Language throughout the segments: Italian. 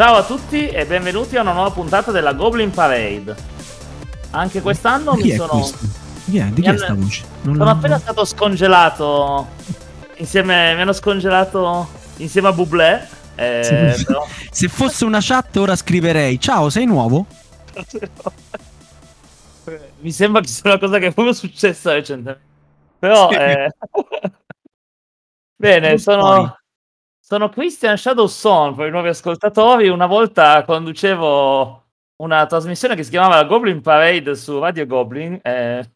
Ciao a tutti e benvenuti a una nuova puntata della Goblin Parade. Anche quest'anno mi sono. Chi è? Di chi è hanno- sta voce? Non Sono la- appena stato scongelato. Insieme. Mi hanno scongelato insieme a Bublé. eh, Sì. però- Se fosse una chat ora scriverei Ciao, sei nuovo? Mi sembra che sia una cosa che è proprio successa recentemente. Però. Sì. eh, Bene, sono. Sono Christian Shadowson per i nuovi ascoltatori. Una volta conducevo una trasmissione che si chiamava la Goblin Parade su Radio Goblin. eh,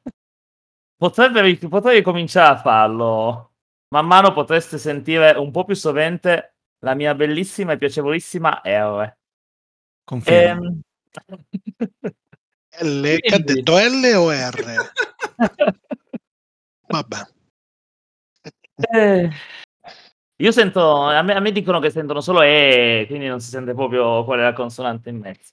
potrebbe, potrei ricominciare a farlo. Man mano potreste sentire un po' più sovente la mia bellissima e piacevolissima R. Confermo. Ehm, L, che ha detto L o R? Vabbè. Eh, io sento, a me, a me dicono che sentono solo E, quindi non si sente proprio qual è la consonante in mezzo.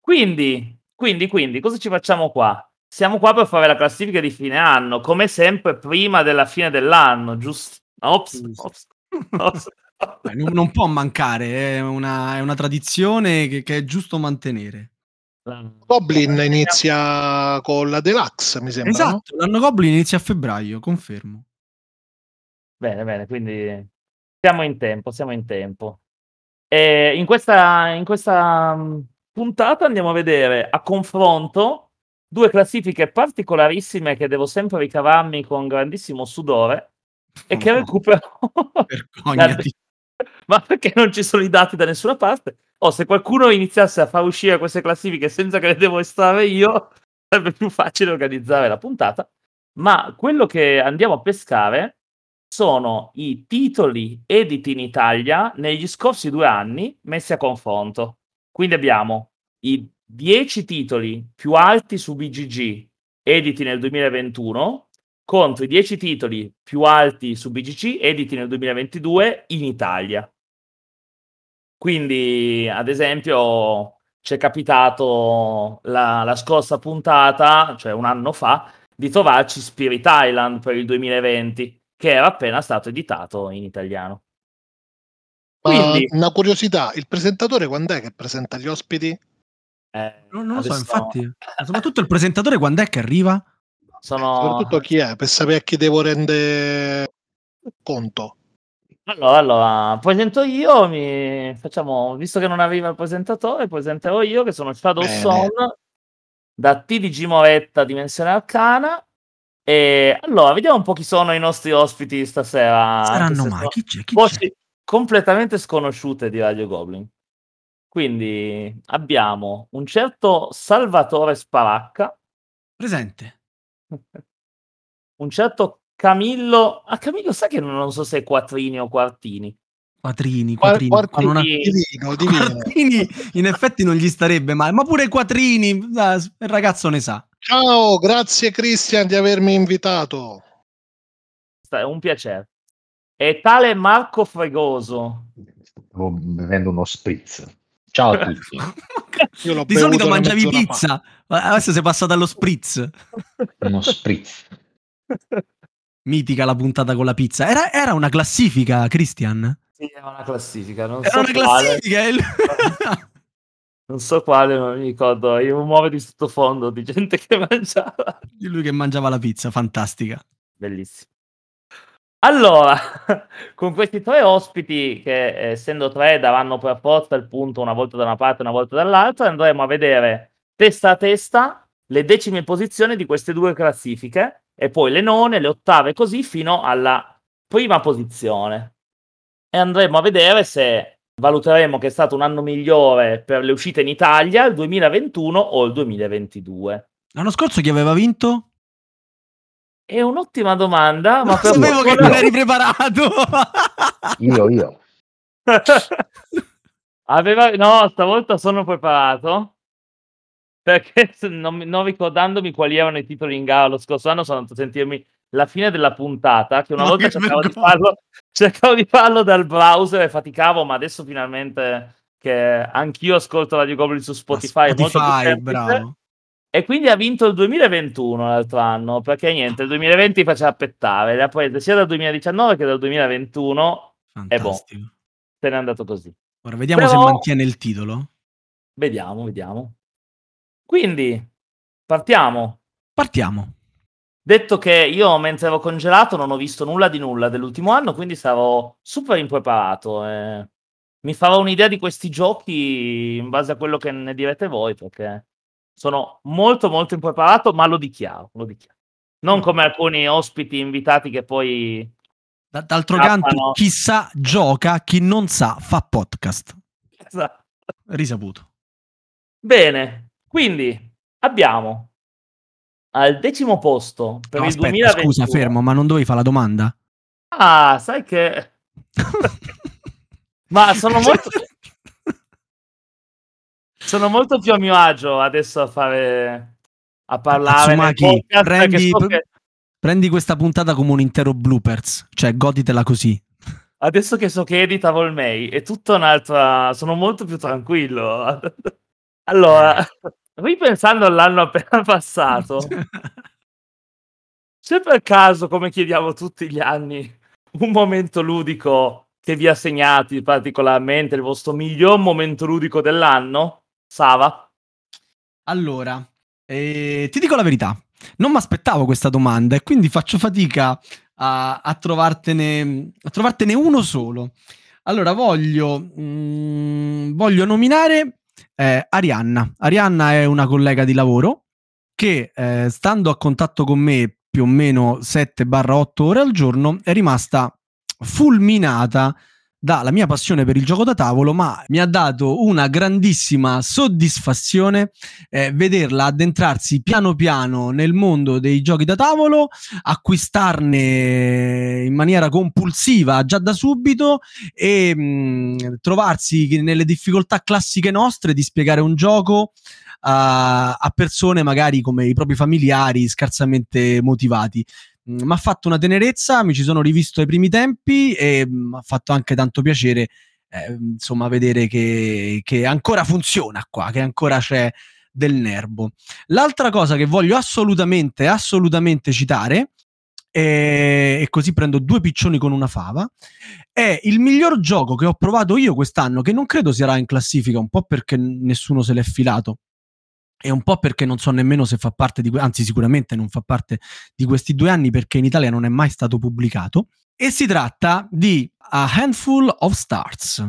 Quindi, quindi, quindi, cosa ci facciamo qua? Siamo qua per fare la classifica di fine anno, come sempre prima della fine dell'anno, giusto? Ops, ops, ops. Non, non può mancare, è una, è una tradizione che, che è giusto mantenere. Goblin inizia con la Deluxe, mi sembra. no? Esatto, l'anno Goblin inizia a febbraio, confermo. Bene, bene, quindi siamo in tempo, siamo in tempo. E in questa, in questa mh, puntata andiamo a vedere a confronto due classifiche particolarissime che devo sempre ricavarmi con grandissimo sudore e che Oh, recupero. Vergognati. Ma perché non ci sono i dati da nessuna parte? O se qualcuno iniziasse a far uscire queste classifiche senza che le devo estrarre io, sarebbe più facile organizzare la puntata. Ma quello che andiamo a pescare sono i titoli editi in Italia negli scorsi due anni messi a confronto. Quindi abbiamo i 10 titoli più alti su BGG editi nel 2021 contro i 10 titoli più alti su BGC editi nel 2022 in Italia. Quindi, ad esempio, ci è capitato la, la scorsa puntata, cioè un anno fa, di trovarci Spirit Island per il 2020, che era appena stato editato in italiano. Ma Quindi, una curiosità, il presentatore quando è che presenta gli ospiti? eh, Non, non lo so, adesso infatti. Soprattutto il presentatore quando è che arriva? sono... Soprattutto chi è, per sapere a chi devo rendere conto. Allora, allora, presento io, mi facciamo, visto che non arriva il presentatore, presenterò io che sono Shadow Bene. Son da TDG Moretta Dimensione Arcana. E allora, vediamo un po' chi sono i nostri ospiti stasera. Saranno mai? sono Chi c'è? Chi c'è? voci completamente sconosciute di Radio Goblin. Quindi abbiamo un certo Salvatore Sparacca, Presente. un certo Camillo. Ah, Camillo, sai che non, so se è quattrini o quartini. Quattrini, quattrini. Fanno una- Divino, divino. Quattrini in effetti non gli starebbe male, ma pure quattrini, ah, il ragazzo ne sa. Ciao, grazie Christian di avermi invitato. È un piacere. E tale Marco Fregoso. Stavo bevendo uno spritz. Ciao a tutti. Io l'ho Di solito mangiavi pizza, ma adesso sei passato allo spritz. Uno spritz. Mitica la puntata con la pizza. Era, era una classifica, Christian? Sì, è una classifica. Non Era so una quale. classifica. il- Non so quale, non mi ricordo. Io muove di sottofondo di gente che mangiava. Di lui che mangiava la pizza, fantastica. Bellissimo. Allora, con questi tre ospiti, che eh, essendo tre daranno per forza il punto una volta da una parte e una volta dall'altra, andremo a vedere testa a testa le decime posizioni di queste due classifiche e poi le none, le ottave, così fino alla prima posizione. E andremo a vedere se valuteremo che è stato un anno migliore per le uscite in Italia, il 2021 o il 2022. L'anno scorso chi aveva vinto? È un'ottima domanda, ma per sapevo che non eri preparato. Io, io. Aveva... No, stavolta sono preparato. Perché non, non ricordandomi quali erano i titoli in gara lo scorso anno, sono andato a sentirmi la fine della puntata. Che una Ma volta che cercavo di, farlo, cercavo di farlo dal browser e faticavo, ma adesso finalmente che anch'io ascolto Radio Goblin su Spotify, Spotify, bravo. E quindi ha vinto il 2021 l'altro anno, perché niente, il 2020 faceva aspettare, le ha prese sia dal 2019 che dal 2021, E boh. Se n'è andato così. Ora vediamo se Però- mantiene il titolo. Vediamo, vediamo. Quindi, partiamo. Partiamo. Detto che io mentre ero congelato non ho visto nulla di nulla dell'ultimo anno, quindi sarò super impreparato. e mi farò un'idea di questi giochi in base a quello che ne direte voi, perché sono molto molto impreparato, ma lo dichiaro, lo dichiaro. Non come alcuni ospiti invitati che poi... D'altro canto, chi sa gioca, chi non sa fa podcast. Esatto. Risaputo. Bene, quindi abbiamo al decimo posto per No, il aspetta, 2021. scusa, fermo, ma non dovevi fare la domanda? Ah, sai che... Ma sono molto... sono molto più a mio agio adesso a fare a parlare podcast prendi- so che- Prendi questa puntata come un intero bloopers, cioè goditela così. adesso che so che editavo il mail è tutta un'altra sono molto più tranquillo allora ripensando all'anno appena passato se per caso come chiediamo tutti gli anni un momento ludico che vi ha segnati particolarmente il vostro miglior momento ludico dell'anno Sava Allora, eh, ti dico la verità, non mi aspettavo questa domanda e quindi faccio fatica a, a trovartene, a trovartene uno solo. Allora, voglio, mm, voglio nominare eh, Arianna. Arianna è una collega di lavoro che, eh, stando a contatto con me più o meno 7-8 ore al giorno, è rimasta fulminata dalla mia passione per il gioco da tavolo, ma mi ha dato una grandissima soddisfazione eh, vederla addentrarsi piano piano nel mondo dei giochi da tavolo, acquistarne in maniera compulsiva già da subito e mh, trovarsi nelle difficoltà classiche nostre di spiegare un gioco a, a persone magari come i propri familiari scarsamente motivati. Mi ha fatto una tenerezza, mi ci sono rivisto ai primi tempi e mi ha fatto anche tanto piacere eh, insomma vedere che, che ancora funziona qua, che ancora c'è del nervo. L'altra cosa che voglio assolutamente, assolutamente citare, e, e così prendo due piccioni con una fava, è il miglior gioco che ho provato io quest'anno, che non credo sarà in classifica, un po' perché nessuno se l'è filato. E un po' perché non so nemmeno se fa parte di, anzi sicuramente non fa parte di questi due anni perché in Italia non è mai stato pubblicato. E si tratta di A Handful of Stars.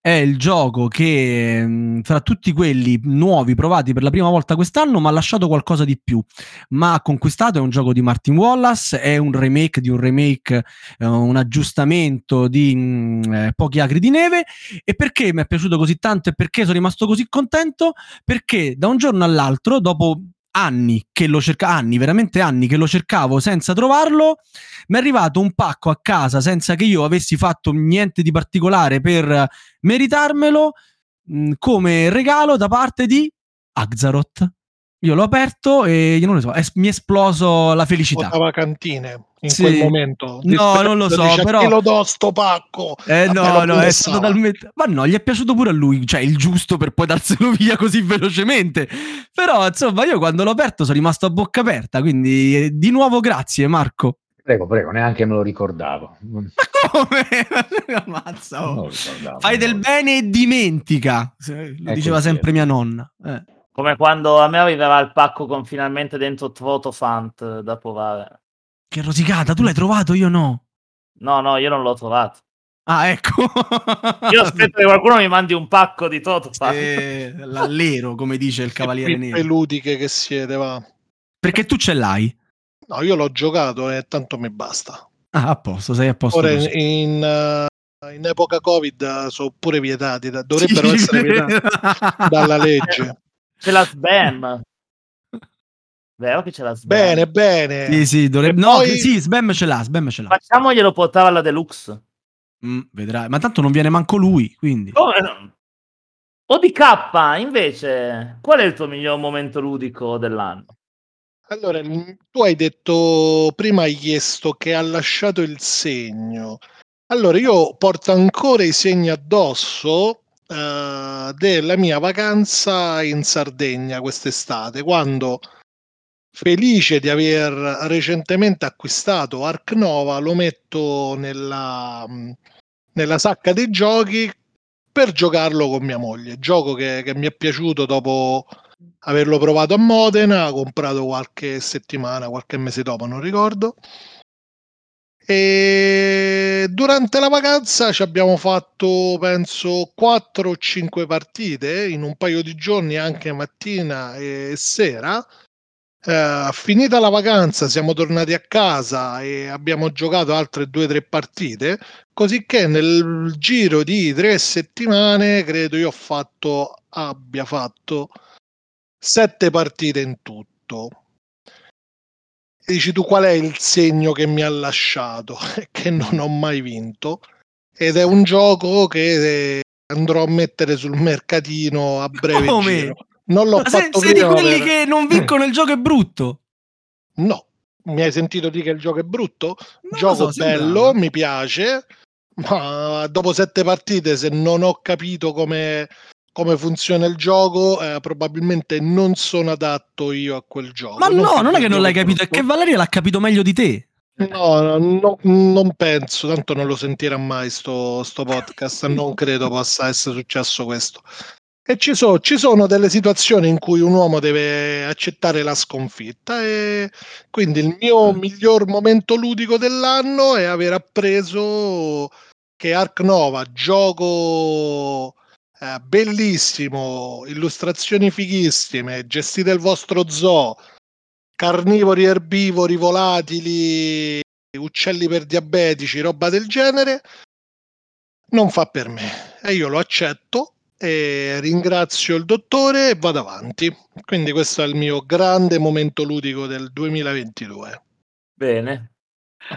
È il gioco che mh, fra tutti quelli nuovi provati per la prima volta quest'anno mi ha lasciato qualcosa di più. Ma ha conquistato, è un gioco di Martin Wallace, è un remake di un remake, eh, un aggiustamento di mh, eh, Pochi acri di neve. E perché mi è piaciuto così tanto e perché sono rimasto così contento? Perché da un giorno all'altro, dopo anni che lo cercavo, anni, veramente anni che lo cercavo senza trovarlo, mi è arrivato un pacco a casa senza che io avessi fatto niente di particolare per meritarmelo mh, come regalo da parte di Axaroth. Io l'ho aperto e io non lo so, es- mi è esploso la felicità. Votava cantine in Sì. quel momento. No, non lo so, Dice, però- "A chi lo do sto pacco. Eh A no, no, è stato talmente... Ma no, gli è piaciuto pure a lui, cioè il giusto per poi darselo via così velocemente. Però, insomma, io quando l'ho aperto sono rimasto a bocca aperta, quindi eh, di nuovo grazie Marco. Prego, prego, neanche me lo ricordavo. Ma come? Ammazza, oh. Fai del bene e dimentica, lo È diceva sempre mia nonna. Eh. Come quando a me arriverà il pacco con finalmente dentro Trotofant da provare Che rosicata, tu l'hai trovato, io no. no no io non l'ho trovato Ah, ecco. io aspetto che qualcuno mi mandi un pacco di Trotofant Eh, l'allero, come dice il cavaliere nero. ludiche che siete, va. Perché tu ce l'hai. No, io l'ho giocato e tanto mi basta. Ah, a posto, sei a posto. Ora in, in, eh, in epoca Covid eh, sono pure vietati, da- dovrebbero Sì. essere vietati dalla legge. C'è la Sbam vero che c'è la Sbam Bene, bene. Sì, sì, dovrebbe... No, poi- sì, Sbam ce l'ha, Sbam ce l'ha. facciamoglielo portare alla deluxe Mm, vedrai. Ma tanto non viene manco lui, quindi. come no? ODK invece qual è il tuo miglior momento ludico dell'anno Allora, il- tu hai detto prima, hai chiesto che ha lasciato il segno. Allora, io porto ancora i segni addosso eh, della mia vacanza in Sardegna quest'estate, quando felice di aver recentemente acquistato Ark Nova, lo metto nella, mh, nella sacca dei giochi per giocarlo con mia moglie. Gioco che, che mi è piaciuto dopo averlo provato a Modena, comprato qualche settimana, qualche mese dopo, non ricordo. E durante la vacanza ci abbiamo fatto, penso, 4 o 5 partite in un paio di giorni, anche mattina e sera. Eh, finita la vacanza siamo tornati a casa e abbiamo giocato altre due o tre partite, così nel giro di tre settimane credo io ho fatto, abbia fatto sette partite in tutto. E dici tu qual è il segno che mi ha lasciato? che non ho mai vinto ed è un gioco che andrò a mettere sul mercatino a breve Come? giro. Non l'ho Ma fatto sei di quelli per- che non vincono il gioco è brutto. No, mi hai sentito dire che il gioco è brutto? Lo gioco so, bello, mi piace, ma dopo sette partite, se non ho capito come, come funziona il gioco, eh, probabilmente non sono adatto io a quel gioco. Ma no, non è che non l'hai capito, è brutto. che Valeria l'ha capito meglio di te. No, no, no, non penso, tanto non lo sentirà mai sto, sto podcast, non credo possa essere successo questo. E ci, so- ci sono delle situazioni in cui un uomo deve accettare la sconfitta e quindi il mio miglior momento ludico dell'anno è aver appreso che Ark Nova, gioco eh, bellissimo, illustrazioni fighissime, gestite il vostro zoo, carnivori, erbivori, volatili, uccelli per diabetici, roba del genere, non fa per me. E io lo accetto e ringrazio il dottore e vado avanti. Quindi questo è il mio grande momento ludico del 2022. Bene.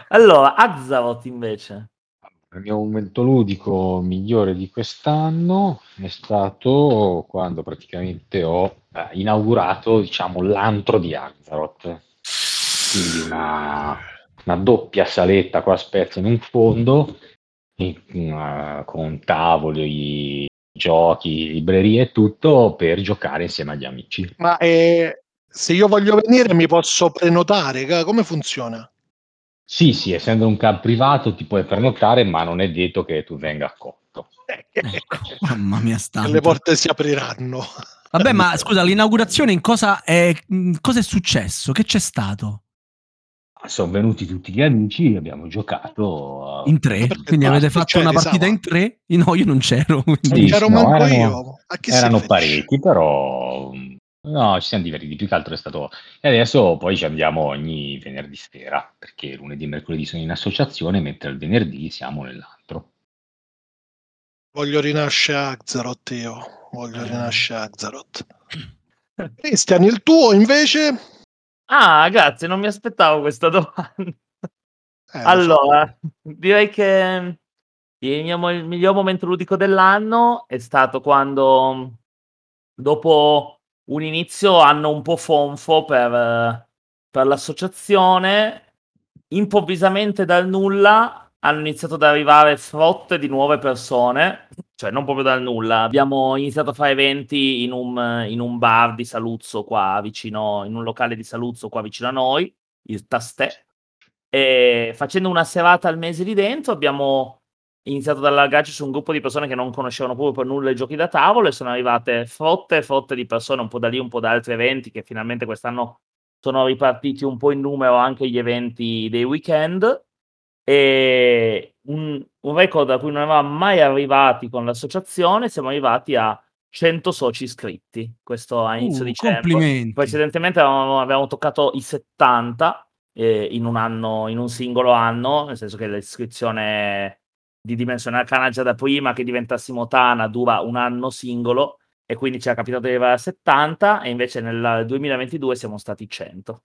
Allora, Azzarot invece. Il mio momento ludico migliore di quest'anno è stato quando praticamente ho eh, inaugurato, diciamo, l'antro di Azeroth. Quindi una, una doppia saletta qua a Spezia in un fondo, in- eh, con tavoli, giochi, librerie e tutto per giocare insieme agli amici. Ma eh, se io voglio venire mi posso prenotare? Come funziona? Sì, sì, essendo un club privato ti puoi prenotare, ma non è detto che tu venga accolto. Ecco, mamma mia, Che stanno. le porte si apriranno. Vabbè, ma scusa, l'inaugurazione in cosa è, cosa è successo? Che c'è stato? Sono venuti tutti gli amici, abbiamo giocato. In tre? Quindi avete fatto una partita in tre? No, io non c'ero. quindi- Non c'ero no, manco erano- io. A chi si erano parecchi, però no, ci siamo divertiti. Più che altro è stato. E adesso poi ci andiamo ogni venerdì sera, perché lunedì e mercoledì sono in associazione, mentre il venerdì siamo nell'altro. Voglio rinascere Axaroth io. Voglio Eh. rinascere Axaroth. Cristian, il tuo invece? Ah, grazie, non mi aspettavo questa domanda. Eh, lo so. Allora, direi che il mio il miglior momento ludico dell'anno è stato quando, dopo un inizio anno un po' fonfo per, eh, per l'associazione, improvvisamente dal nulla hanno iniziato ad arrivare frotte di nuove persone, cioè non proprio dal nulla. Abbiamo iniziato a fare eventi in un, in un bar di Saluzzo qua vicino, in un locale di Saluzzo qua vicino a noi, il Tastè. E facendo una serata al mese lì dentro abbiamo iniziato ad allargarci su un gruppo di persone che non conoscevano proprio per nulla i giochi da tavolo e sono arrivate frotte e frotte di persone un po' da lì, un po' da altri eventi che finalmente quest'anno sono ripartiti un po' in numero anche gli eventi dei weekend e un, un record a cui non eravamo mai arrivati con l'associazione, siamo arrivati a 100 soci iscritti, questo a inizio Uh, dicembre. complimenti. Precedentemente avevamo, avevamo toccato i 70 eh, in un anno, in un singolo anno, nel senso che l'iscrizione di dimensione arcana già da prima che diventassimo Tana dura un anno singolo e quindi ci è capitato di arrivare a 70 e invece nel 2022 siamo stati 100.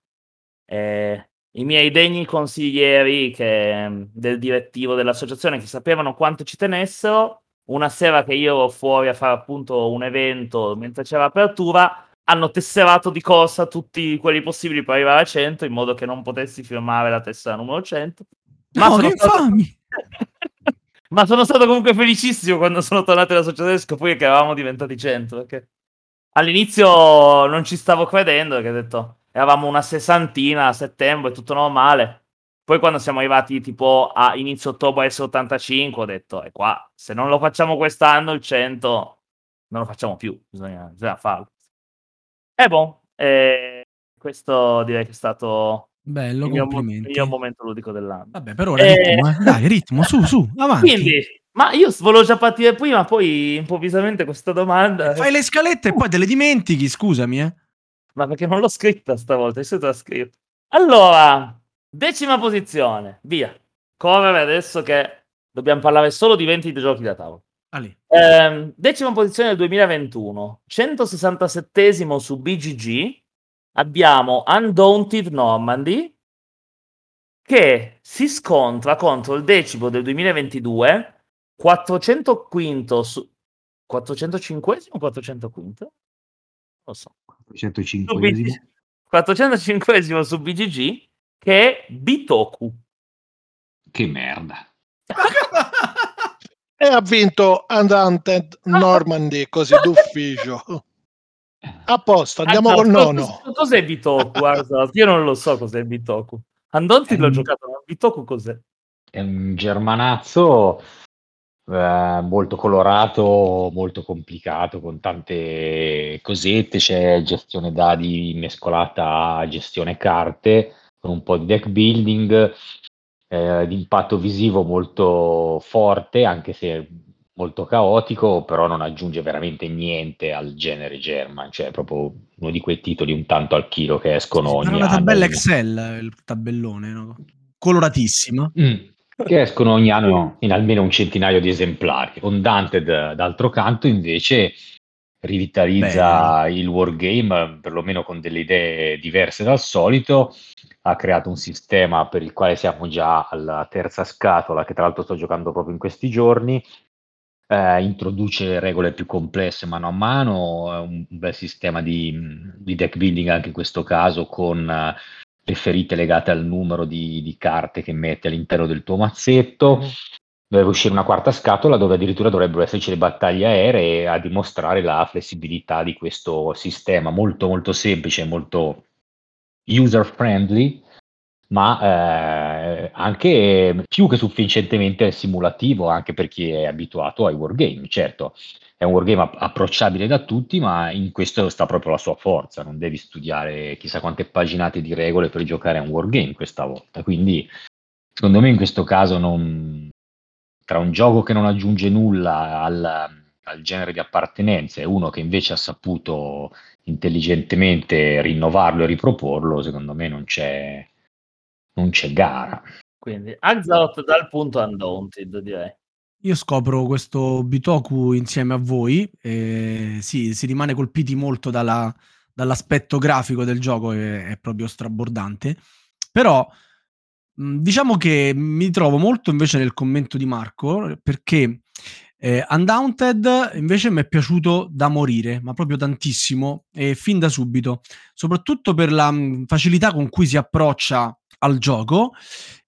Eh, I miei degni consiglieri che- del direttivo dell'associazione che sapevano quanto ci tenessero, una sera che io ero fuori a fare appunto un evento mentre c'era apertura, hanno tesserato di corsa tutti quelli possibili per arrivare a 100 in modo che non potessi firmare la tessera numero 100. Ma No, sono che stato- infami! Ma sono stato comunque felicissimo quando sono tornato all'associazione e scoprire che eravamo diventati 100. Perché all'inizio non ci stavo credendo, perché ho detto eravamo una sessantina a settembre, tutto normale. Poi quando siamo arrivati tipo a inizio ottobre S85 ho detto, è qua, se non lo facciamo quest'anno il 100 non lo facciamo più, bisogna, bisogna farlo. E boh, eh, questo direi che è stato Bello, il mio, mo- il complimenti. mio momento ludico dell'anno. Vabbè, per ora Eh, ritmo, eh. Dai, ritmo, su, su, avanti. Quindi, ma io volevo già partire prima, poi improvvisamente questa domanda... Fai le scalette e poi te le dimentichi, scusami, eh. Ma perché non l'ho scritta stavolta, solito la scrivo. Allora, decima posizione, via. Correre adesso che dobbiamo parlare solo di 20 giochi da tavolo. Ehm, decima posizione del 2021, 167 su BGG. Abbiamo Undaunted Normandy che si scontra contro il decimo del 2022, 405 su 405 o 405? Non lo so. 105 Su BG 405 su BGG che è Bitoku. Che merda. E ha vinto Undaunted Normandy, così d'ufficio. A posto, andiamo col cos- nono. cos- Cos'è Bitoku? Guarda, io non lo so cos'è Bitoku. Andonti l'ho Ehm. giocato, ma Bitoku cos'è? È un germanazzo eh, molto colorato, molto complicato, con tante cosette. C'è gestione dadi mescolata a gestione carte, con un po' di deck building, eh, di impatto visivo molto forte, anche se molto caotico, però non aggiunge veramente niente al genere German, cioè è proprio uno di quei titoli un tanto al chilo che escono ogni una anno. tabella Excel, il tabellone, no? coloratissima. Mm, che escono ogni anno in almeno un centinaio di esemplari. Undaunted, d'altro canto, invece rivitalizza il wargame, perlomeno con delle idee diverse dal solito. Ha creato un sistema per il quale siamo già alla terza scatola, che tra l'altro sto giocando proprio in questi giorni. Eh, introduce regole più complesse mano a mano, è un bel sistema di, di deck building anche in questo caso con eh, le ferite legate al numero di, di carte che metti all'interno del tuo mazzetto. Deve uscire una quarta scatola dove addirittura dovrebbero esserci le battaglie aeree a dimostrare la flessibilità di questo sistema. Molto molto semplice, molto user friendly, ma eh, anche più che sufficientemente simulativo anche per chi è abituato ai wargame. Certo, è un wargame app- approcciabile da tutti, ma in questo sta proprio la sua forza. Non devi studiare chissà quante paginate di regole per giocare a un wargame questa volta. Quindi, secondo me, in questo caso, non... tra un gioco che non aggiunge nulla al, al genere di appartenenza e uno che invece ha saputo intelligentemente rinnovarlo e riproporlo, secondo me non c'è, non c'è gara. Quindi Axaroth dal punto Undaunted, direi. Io scopro questo Bitoku insieme a voi. E sì, si rimane colpiti molto dalla- dall'aspetto grafico del gioco, che è proprio strabordante. Però diciamo che mi trovo molto invece nel commento di Marco, perché eh, Undaunted invece mi è piaciuto da morire, ma proprio tantissimo, e fin da subito, soprattutto per la facilità con cui si approccia al gioco,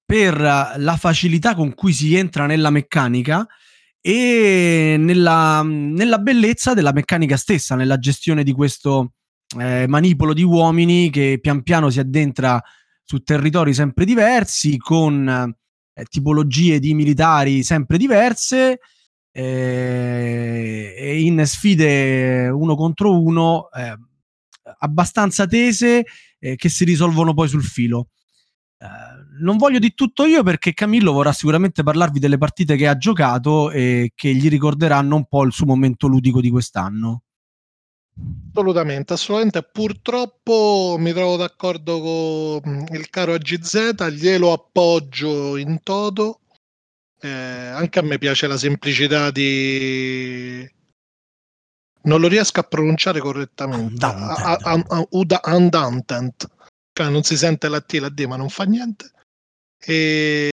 per eh, la facilità con cui si entra nella meccanica e nella, nella bellezza della meccanica stessa, nella gestione di questo eh, manipolo di uomini che pian piano si addentra su territori sempre diversi, con eh, tipologie di militari sempre diverse eh, e in sfide uno contro uno eh, abbastanza tese eh, che si risolvono poi sul filo. Eh, non voglio di tutto io perché Camillo vorrà sicuramente parlarvi delle partite che ha giocato e che gli ricorderanno un po' il suo momento ludico di quest'anno. Assolutamente, assolutamente. Purtroppo mi trovo d'accordo con il caro AGZ, glielo appoggio in toto. Eh, anche a me piace la semplicità di... Non lo riesco a pronunciare correttamente. Undaunted. A- a- a- Uda- Undaunted. Non si sente la T la D, ma non fa niente. E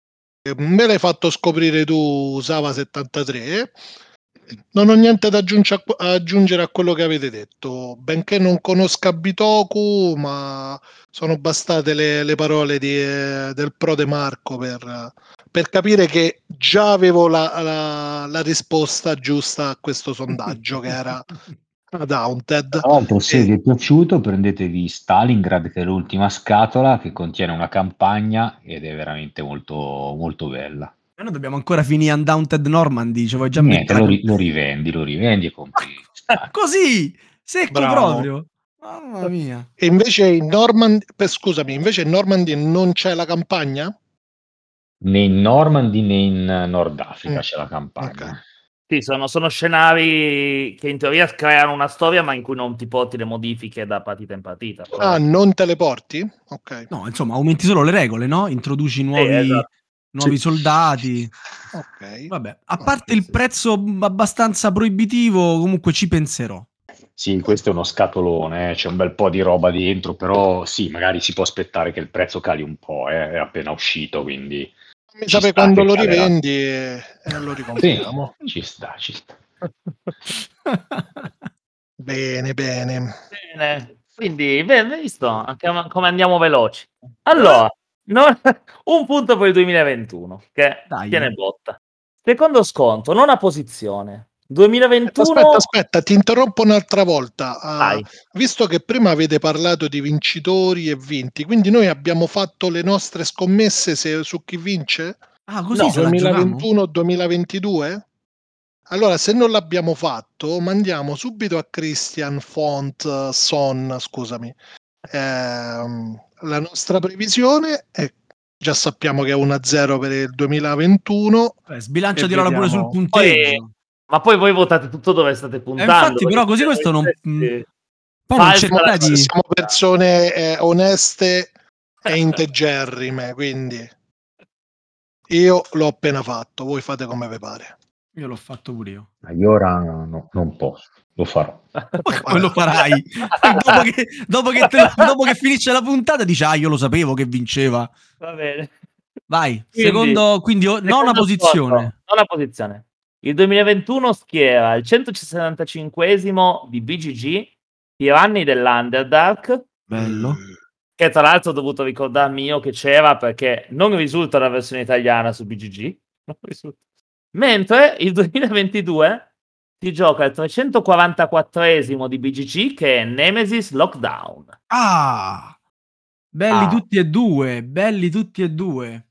me l'hai fatto scoprire tu, Sava73. Non ho niente da aggiunge- aggiungere a quello che avete detto. Benché non conosca Bitoku, ma sono bastate le, le parole di, eh, del pro De Marco per, per capire che già avevo la, la- la risposta giusta a questo sondaggio, che era ad Haunted. Tra l'altro, se E- vi è piaciuto, prendetevi Stalingrad, che è l'ultima scatola, che contiene una campagna ed è veramente molto, molto bella. E noi dobbiamo ancora finire Undaunted Normandy, ci vuoi già Niente, mettere lo, ri- lo rivendi, lo rivendi e compri. Stalingrad. Così, secco Bravo. proprio. Mamma mia. E invece in Normandy, scusami, invece in Normandy non c'è la campagna? Né in Normandy né in Nord Africa Mm. c'è la campagna. Ok. Sì, sono, sono scenari che in teoria creano una storia, ma in cui non ti porti le modifiche da partita in partita. Ah, non te le porti? Ok. No, insomma, aumenti solo le regole, no? Introduci nuovi, esatto. nuovi Sì. soldati. Ok. Vabbè, a No, parte sì, il sì. prezzo abbastanza proibitivo, comunque ci penserò. Sì, questo è uno scatolone, eh, c'è un bel po' di roba dentro, però sì, magari si può aspettare che il prezzo cali un po', eh, è appena uscito, quindi Mi Ci sapere quando lo rivendi e, e lo sì, ricompriamo. ci sta, ci sta. Bene, bene. Bene. Quindi, bene, visto anche come andiamo veloci. Allora, no- un punto per il 2021, che Dai. tiene botta. Secondo sconto, nona posizione. 2021... Aspetta, aspetta, ti interrompo un'altra volta. Vai. visto che prima avete parlato di vincitori e vinti, quindi noi abbiamo fatto le nostre scommesse se- su chi vince? Ah, così No, se la giochiamo? 2021-2022? Allora, se non l'abbiamo fatto, mandiamo subito a Christian Font eh, Son, scusami, ehm, la nostra previsione e già sappiamo che è 1-0 per il 2021. Eh, sbilanciatela E pure sul punteggio. Ma poi voi votate tutto dove state puntando. infatti, però, così questo non- Poi non Falsa cerca la- di... Siamo persone eh, oneste e integerrime, quindi io l'ho appena fatto, voi fate come vi pare. Io l'ho fatto pure io. Ma io ora no, non posso, lo farò. Come lo farai? dopo, che, dopo, che te dopo che finisce la puntata dici, ah, io lo sapevo che vinceva. Va bene. Vai, Quindi, secondo, quindi oh, nona posizione. sconto, Nona posizione. Il 2021 schiera il 165esimo di BGG, Tiranni dell'Underdark, Bello. che tra l'altro ho dovuto ricordarmi io che c'era perché non risulta la versione italiana su BGG. Mentre il 2022 si gioca il 344esimo di BGG che è Nemesis Lockdown. Ah, belli Ah. tutti e due, belli tutti e due.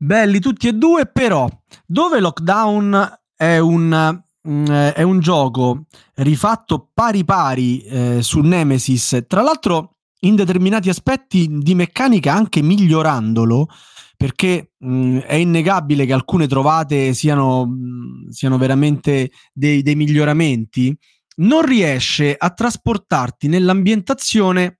Belli tutti e due, però dove Lockdown è un, mm, è un gioco rifatto pari pari eh, su Nemesis, tra l'altro in determinati aspetti di meccanica anche migliorandolo, perché mh, è innegabile che alcune trovate siano, mh, siano veramente dei, dei miglioramenti, non riesce a trasportarti nell'ambientazione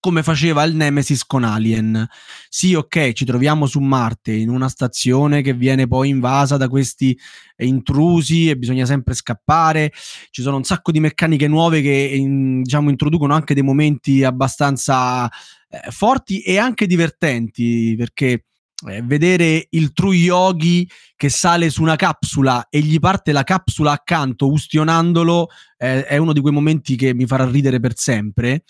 come faceva il Nemesis con Alien. Sì, ok, ci troviamo su Marte in una stazione che viene poi invasa da questi intrusi e bisogna sempre scappare. Ci sono un sacco di meccaniche nuove che in- diciamo introducono anche dei momenti abbastanza eh, forti e anche divertenti perché eh, vedere il True Yogi che sale su una capsula e gli parte la capsula accanto ustionandolo eh, è uno di quei momenti che mi farà ridere per sempre.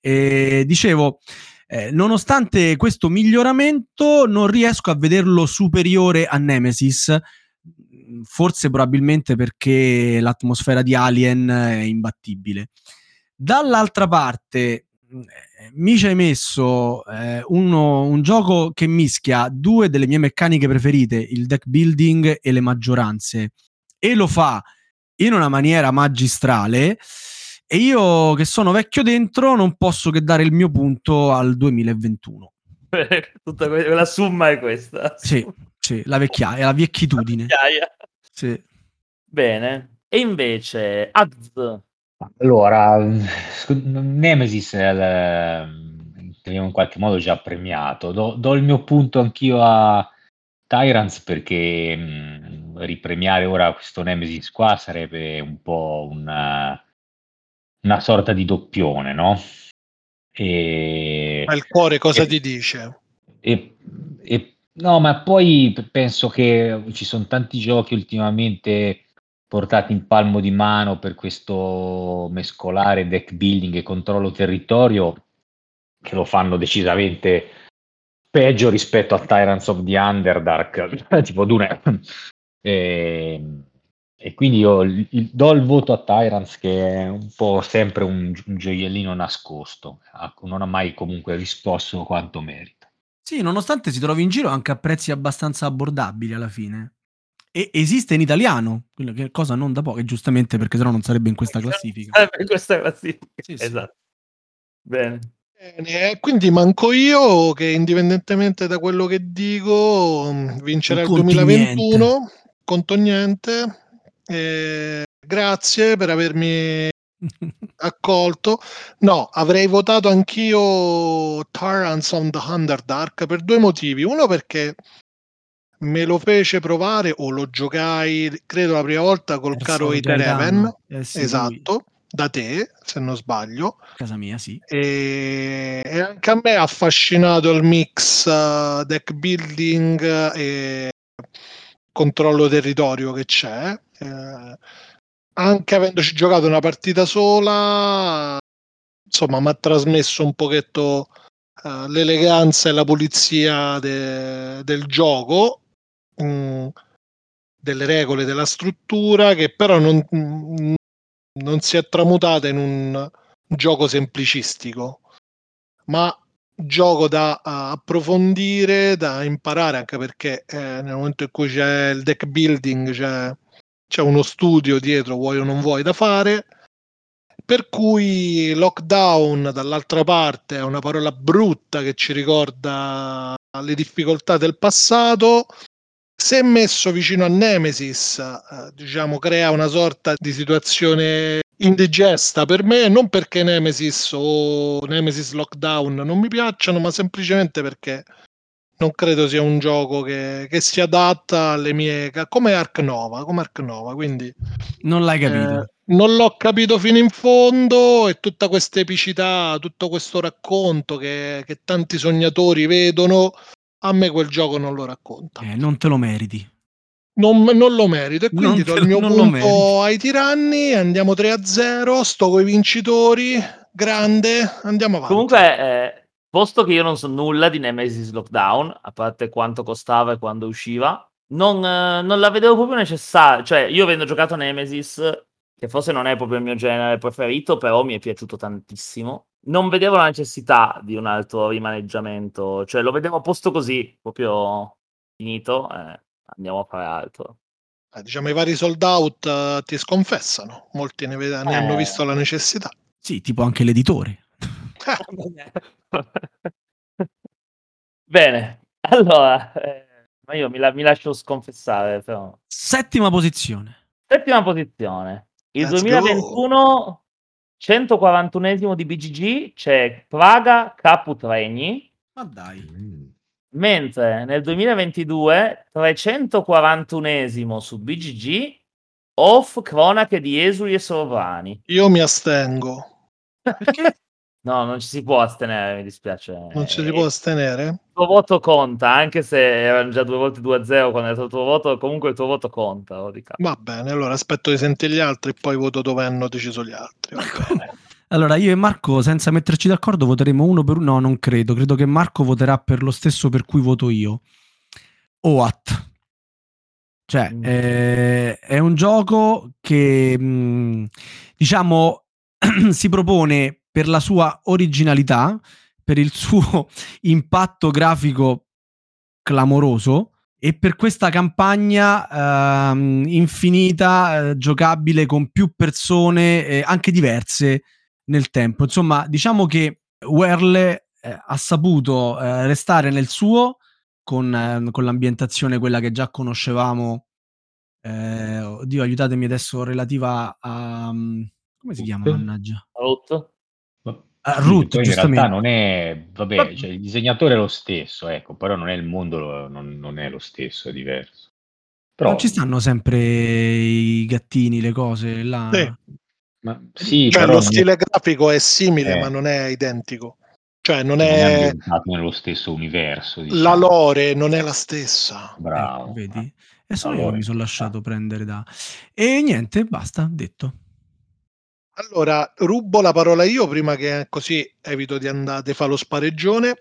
E dicevo, eh, nonostante questo miglioramento, non riesco a vederlo superiore a Nemesis. Forse probabilmente perché l'atmosfera di Alien è imbattibile. Dall'altra parte, eh, mi ci hai messo eh, uno- un gioco che mischia due delle mie meccaniche preferite, il deck building e le maggioranze, e lo fa in una maniera magistrale. E io che sono vecchio dentro non posso che dare il mio punto al 2021. Tutta que- la summa è questa. Sì, sì, la vecchiaia, la vecchitudine. Vecchiaia. Sì. Bene. E invece, Az, Allora, sc- Nemesis è il- l'abbiamo in qualche modo già premiato. Do, do il mio punto anch'io a Tyrants perché mh, ripremiare ora questo Nemesis qua sarebbe un po' una, una sorta di doppione, no? E, Ma il cuore cosa e- ti dice? e- e- no, ma poi penso che ci sono tanti giochi ultimamente portati in palmo di mano per questo mescolare deck building e controllo territorio che lo fanno decisamente peggio rispetto a Tyrants of the Underdark, tipo Dune. Ehm, E quindi io do il voto a Tyrants che è un po' sempre un, un gioiellino nascosto, ha- non ha mai comunque risposto quanto merita. Sì, nonostante si trovi in giro anche a prezzi abbastanza abbordabili alla fine. E esiste in italiano, quello che cosa non da poco, e giustamente perché sennò non sarebbe in questa classifica. Eh, in questa classifica. Sì, sì. Esatto. Bene. Bene, e quindi manco io che indipendentemente da quello che dico mh, vincerà il Non conti 2021, conto niente. Eh, grazie per avermi accolto. No, avrei votato anch'io Tyrants on the Underdark per due motivi. Uno perché me lo fece provare o lo giocai, credo la prima volta col caro Iter Gaetano. Even, Eh sì, lui, esatto, da te, se non sbaglio. casa mia, sì. E, e anche a me ha affascinato il mix uh, deck building e controllo territorio che c'è. Eh, anche avendoci giocato una partita sola, insomma, mi ha trasmesso un pochetto eh, l'eleganza e la pulizia de- del gioco, mm, delle regole, della struttura, che però non, mm, non si è tramutata in un gioco semplicistico, ma gioco da uh, approfondire, da imparare, anche perché eh, nel momento in cui c'è il deck building c'è, c'è uno studio dietro, vuoi o non vuoi, da fare. Per cui lockdown dall'altra parte è una parola brutta che ci ricorda le difficoltà del passato. Se messo vicino a Nemesis, eh, diciamo, crea una sorta di situazione indigesta per me, non perché Nemesis o Nemesis Lockdown non mi piacciono, ma semplicemente perché non credo sia un gioco che, che si adatta alle mie... come Ark Nova, come Ark Nova, quindi... Non l'hai capito. Eh, non l'ho capito fino in fondo e tutta questa epicità, tutto questo racconto che, che tanti sognatori vedono, a me quel gioco non lo racconta. Eh, non te lo meriti. Non, non lo merito e quindi do il mio punto ai tiranni, andiamo 3 a 0, sto coi vincitori, grande, andiamo avanti. Comunque, eh, posto che io non so nulla di Nemesis Lockdown, a parte quanto costava e quando usciva, non, eh, non la vedevo proprio necessaria. Cioè, io avendo giocato a Nemesis, che forse non è proprio il mio genere preferito, però mi è piaciuto tantissimo. Non vedevo la necessità di un altro rimaneggiamento, cioè lo vedevo a posto così, proprio finito, eh, andiamo a fare altro. Eh, diciamo i vari sold out eh, ti sconfessano, molti ne, ved- ne hanno Eh. visto la necessità. Sì, tipo anche l'editore. Bene, allora, eh, ma io mi, la- mi lascio sconfessare, però. Settima posizione. Settima posizione. Il Let's 2021, 141esimo di BGG, c'è Praga Caput Regni, Ma dai. Mm. mentre nel 2022, 341esimo su BGG, Off Cronache di Esuli e Sovrani. Io mi astengo, No, non ci si può astenere, mi dispiace. non ci si Eh, può astenere. Il tuo voto conta, anche se erano già due volte 2-0 quando è stato il tuo voto, comunque il tuo voto conta. lo dica. Va bene, allora aspetto di sentire gli altri e poi voto dove hanno deciso gli altri. Allora, io e Marco, senza metterci d'accordo, voteremo uno per uno. No, non credo. Credo che Marco voterà per lo stesso per cui voto io. OAT. Cioè, Mm. eh, è un gioco che, mh, diciamo, si propone per la sua originalità, per il suo impatto grafico clamoroso e per questa campagna ehm, infinita, eh, giocabile con più persone, eh, anche diverse nel tempo. Insomma, diciamo che Werle eh, ha saputo eh, restare nel suo con, eh, con l'ambientazione quella che già conoscevamo. Eh, oddio, aiutatemi adesso relativa a mm, come si chiama? Mannaggia. Ma- Ah, Root, poi in giustamente. realtà non è, vabbè, Ma- cioè, il disegnatore è lo stesso, ecco, però non è il mondo, lo- non, non è lo stesso, è diverso. Però, Non ci stanno sempre i gattini, le cose là. Sì. ma, sì, Cioè però lo non è- stile grafico è simile, Eh. ma non è identico. Cioè non non è è nello stesso universo. la diciamo. lore non è la stessa. Bravo. Ecco, vedi? E solo io Allora, mi sono ci lasciato prendere da... E niente, basta, detto. Allora, rubo la parola io prima che così evito di andare a fare lo spareggione.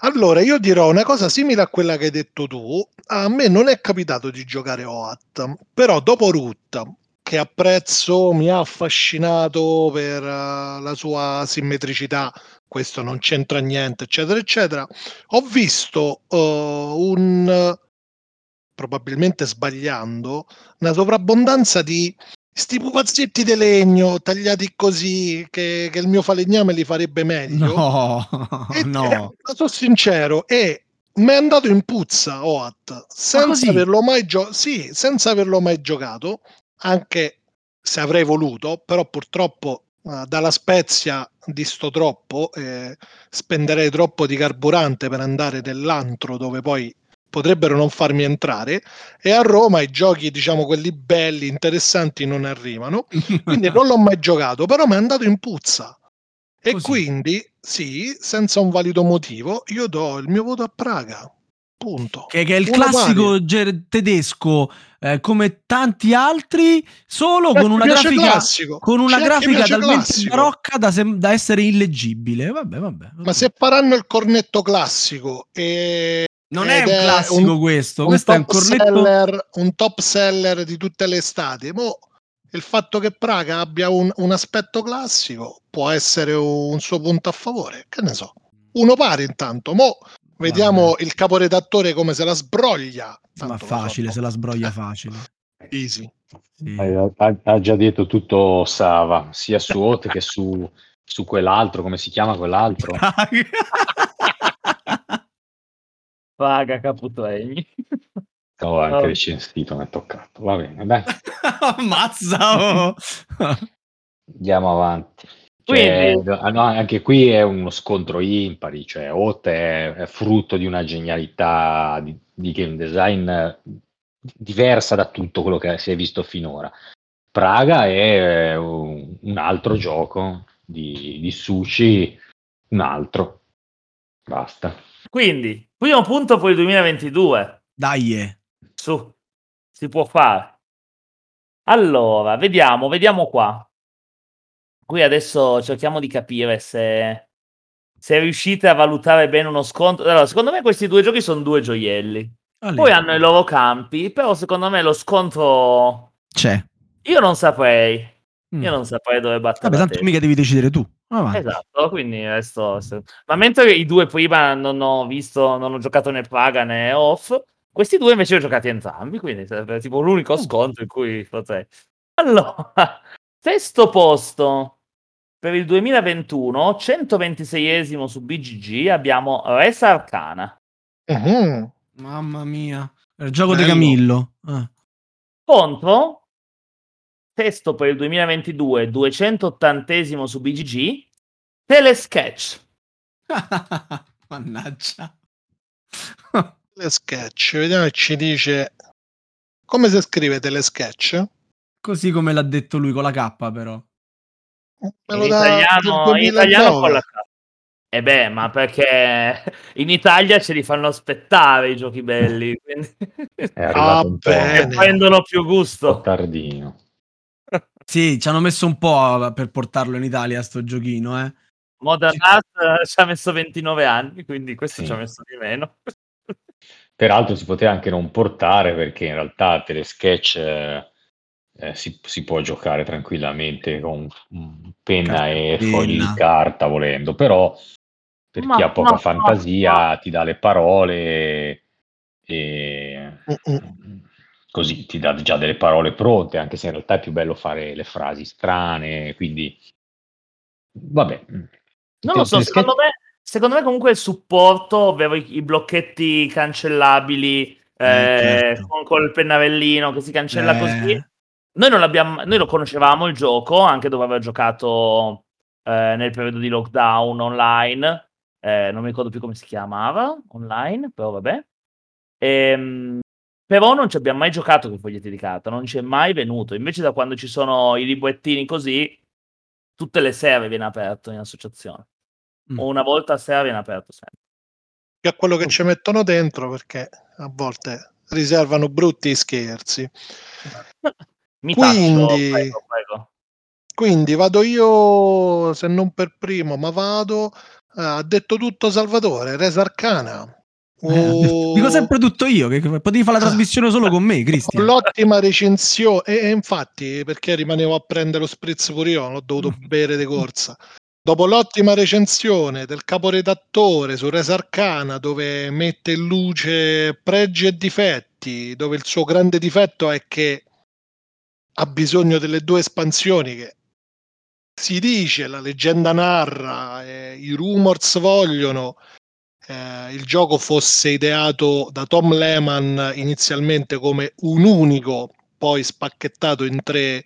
Allora, io dirò una cosa simile a quella che hai detto tu. A me non è capitato di giocare OAT, però dopo Root, che apprezzo, mi ha affascinato per uh, la sua simmetricità, questo non c'entra niente, eccetera, eccetera. Ho visto uh, un probabilmente sbagliando, una sovrabbondanza di sti pupazzetti di legno tagliati così che, che, il mio falegname li farebbe meglio. No, e, no. Eh, sono sincero, e mi è andato in puzza OAT senza averlo mai giocato. Sì, senza averlo mai giocato, anche se avrei voluto, però purtroppo uh, dalla Spezia disto troppo, eh, spenderei troppo di carburante per andare nell'antro dove poi potrebbero non farmi entrare e a Roma i giochi diciamo quelli belli interessanti non arrivano. Quindi non l'ho mai giocato però mi è andato in puzza. E Così. quindi sì senza un valido motivo io do il mio voto a Praga. Punto. Che, che è il una classico ger- tedesco eh, come tanti altri solo con una grafica, con una grafica talmente classico. barocca da, sem- da essere illeggibile. Vabbè, vabbè, vabbè. ma se faranno il cornetto classico e non è un classico un, questo, un questo è un cornetto seller, un top seller di tutte le estati. Mo il fatto che Praga abbia un, un, aspetto classico può essere un suo punto a favore, che ne so. Uno pari intanto, mo vediamo Vabbè. il caporedattore come se la sbroglia. Ma facile, so. se la sbroglia facile. Easy. Sì. Ha, ha, già detto tutto Sava, sia su Hot che su, su quell'altro, come si chiama quell'altro? Paga Caputoegni. Ho anche oh. recensito, mi è toccato. Va bene, dai. Mazza! Oh. Andiamo avanti. Cioè, no, anche qui è uno scontro impari, cioè Hot è, è frutto di una genialità di, di, game design diversa da tutto quello che si è visto finora. Praga è un, un altro gioco di, di sushi, un altro. Basta. Quindi, primo punto per il 2022. Dai. Su, si può fare. Allora, vediamo, vediamo qua. Qui adesso cerchiamo di capire se, se riuscite a valutare bene uno sconto. Allora, secondo me questi due giochi sono due gioielli. Allora. Poi hanno i loro campi, però secondo me lo scontro... C'è. Io non saprei. Mm. Io non saprei dove battere. Vabbè, tanto mica devi decidere tu. Avanti. Esatto, quindi resto, ma mentre i due prima non ho visto, non ho giocato né Praga né Off, questi due invece li ho giocati entrambi, quindi sarebbe tipo l'unico oh. scontro in cui potrei. Allora, sesto posto per il 2021, 126esimo su BGG, abbiamo Res Arcana. Uh-huh. Mamma mia, il gioco Bello. di Camillo. Ah. Contro Testo per il 2022, 280 su BGG, Telesketch. Mannaggia. Telesketch, vediamo che ci dice come si scrive Telesketch? Così come l'ha detto lui con la K però. In italiano, in italiano con la K. E eh beh, ma perché in Italia ce li fanno aspettare i giochi belli, quindi ah, prendono più gusto. tardino. Sì, ci hanno messo un po' per portarlo in Italia sto giochino, eh. Modern Art eh, ci ha messo 29 anni, quindi questo sì. ci ha messo di meno. Peraltro si poteva anche non portare perché in realtà Telesketch eh, eh, si, si, può giocare tranquillamente con penna Cartina. e fogli di carta volendo, però per ma, chi ha poca ma, fantasia ma, ti dà le parole e... Uh-uh così ti dà già delle parole pronte, anche se in realtà è più bello fare le frasi strane, quindi vabbè. Non lo so, secondo me, secondo me comunque il supporto, ovvero i, i blocchetti cancellabili eh, eh, certo. con, il pennarellino che si cancella eh. così. Noi, non l'abbiamo, noi lo conoscevamo il gioco, anche dopo aver giocato eh, nel periodo di lockdown online. Eh, non mi ricordo più come si chiamava online, però vabbè. Ehm, però non ci abbiamo mai giocato con i foglietti di carta, non ci è mai venuto. Invece da quando ci sono i librettini così, tutte le sere viene aperto in associazione. Mm. O una volta a sera viene aperto sempre. Che a quello che ci mettono dentro, perché a volte riservano brutti scherzi. Mi quindi, taccio, prego, prego. quindi vado io, se non per primo, ma vado ha detto tutto Salvatore, Res Arcana. Eh, dico sempre tutto io, che potevi fare la trasmissione solo con me, Cristian. L'ottima recensione, e, infatti perché rimanevo a prendere lo spritz pure io, non ho dovuto bere di corsa. Dopo l'ottima recensione del caporedattore su Res Arcana, dove mette in luce pregi e difetti, dove il suo grande difetto è che ha bisogno delle due espansioni che si dice, la leggenda narra, eh, i rumors vogliono, eh, il gioco fosse ideato da Tom Lehman inizialmente come un unico, poi spacchettato in tre.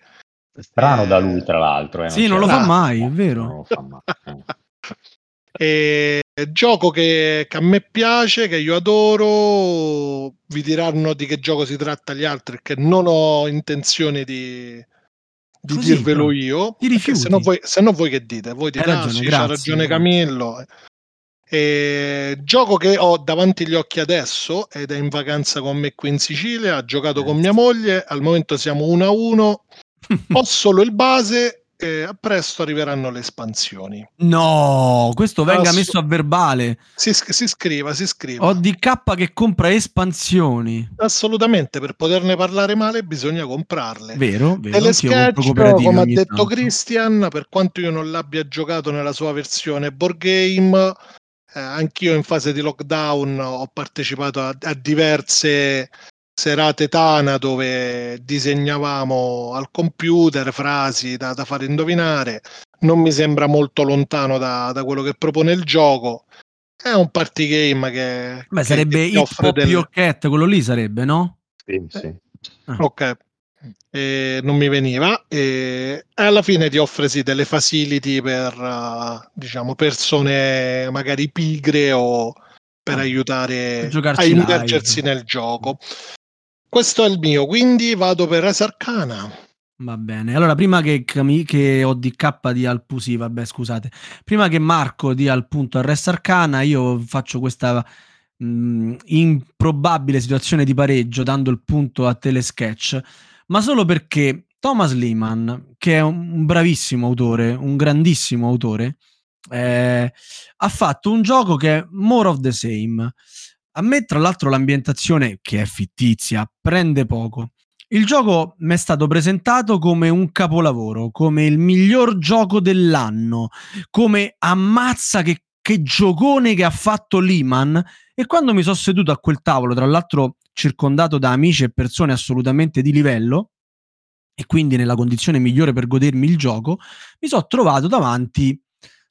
Strano eh, da lui, tra l'altro. Eh, sì, non, non lo fa mai, è vero. e, gioco che, che, a me piace, che io adoro. Vi diranno di che gioco si tratta gli altri, che non ho intenzione di, di Così, dirvelo io. Ti rifiuti. Se no, voi, se no voi che dite? Voi dite, ragione, ah, sì, c'ha ragione Camillo. E, gioco che ho davanti agli occhi adesso ed è in vacanza con me qui in Sicilia. Ha giocato con mia moglie. Al momento siamo 1 a 1. ho solo il base e a presto arriveranno le espansioni. No, questo venga Ass- messo a verbale. Si, si scriva, si scriva. ODK che compra espansioni. Assolutamente, per poterne parlare male bisogna comprarle. Vero, vero. E le sketch, come ha detto tanto. Christian, per quanto io non l'abbia giocato nella sua versione board game, eh, anch'io in fase di lockdown ho partecipato a, a diverse serate Tana dove disegnavamo al computer frasi da, da fare indovinare. Non mi sembra molto lontano da, da, quello che propone il gioco. È un party game che. Beh, che sarebbe il Pop del... Cat, quello lì sarebbe, no? Sì, sì. Ah. Ok. E non mi veniva e alla fine ti offre sì delle facility per uh, diciamo persone magari pigre o per ah, aiutare a immergersi nel gioco questo è il mio, quindi vado per Res Arcana. Va bene. Allora, prima che, che ODK dia al sì, vabbè, scusate. Prima che Marco dia il punto a Res Arcana, io faccio questa mh, mm, improbabile situazione di pareggio dando il punto a Telesketch, ma solo perché Thomas Lehman, che è un bravissimo autore, un grandissimo autore, eh, ha fatto un gioco che è more of the same. A me, tra l'altro, l'ambientazione, che è fittizia, prende poco. Il gioco mi è stato presentato come un capolavoro, come il miglior gioco dell'anno, come ammazza che, che giocone che ha fatto Lehman. E quando mi sono seduto a quel tavolo, tra l'altro circondato da amici e persone assolutamente di livello, e quindi nella condizione migliore per godermi il gioco, mi sono trovato davanti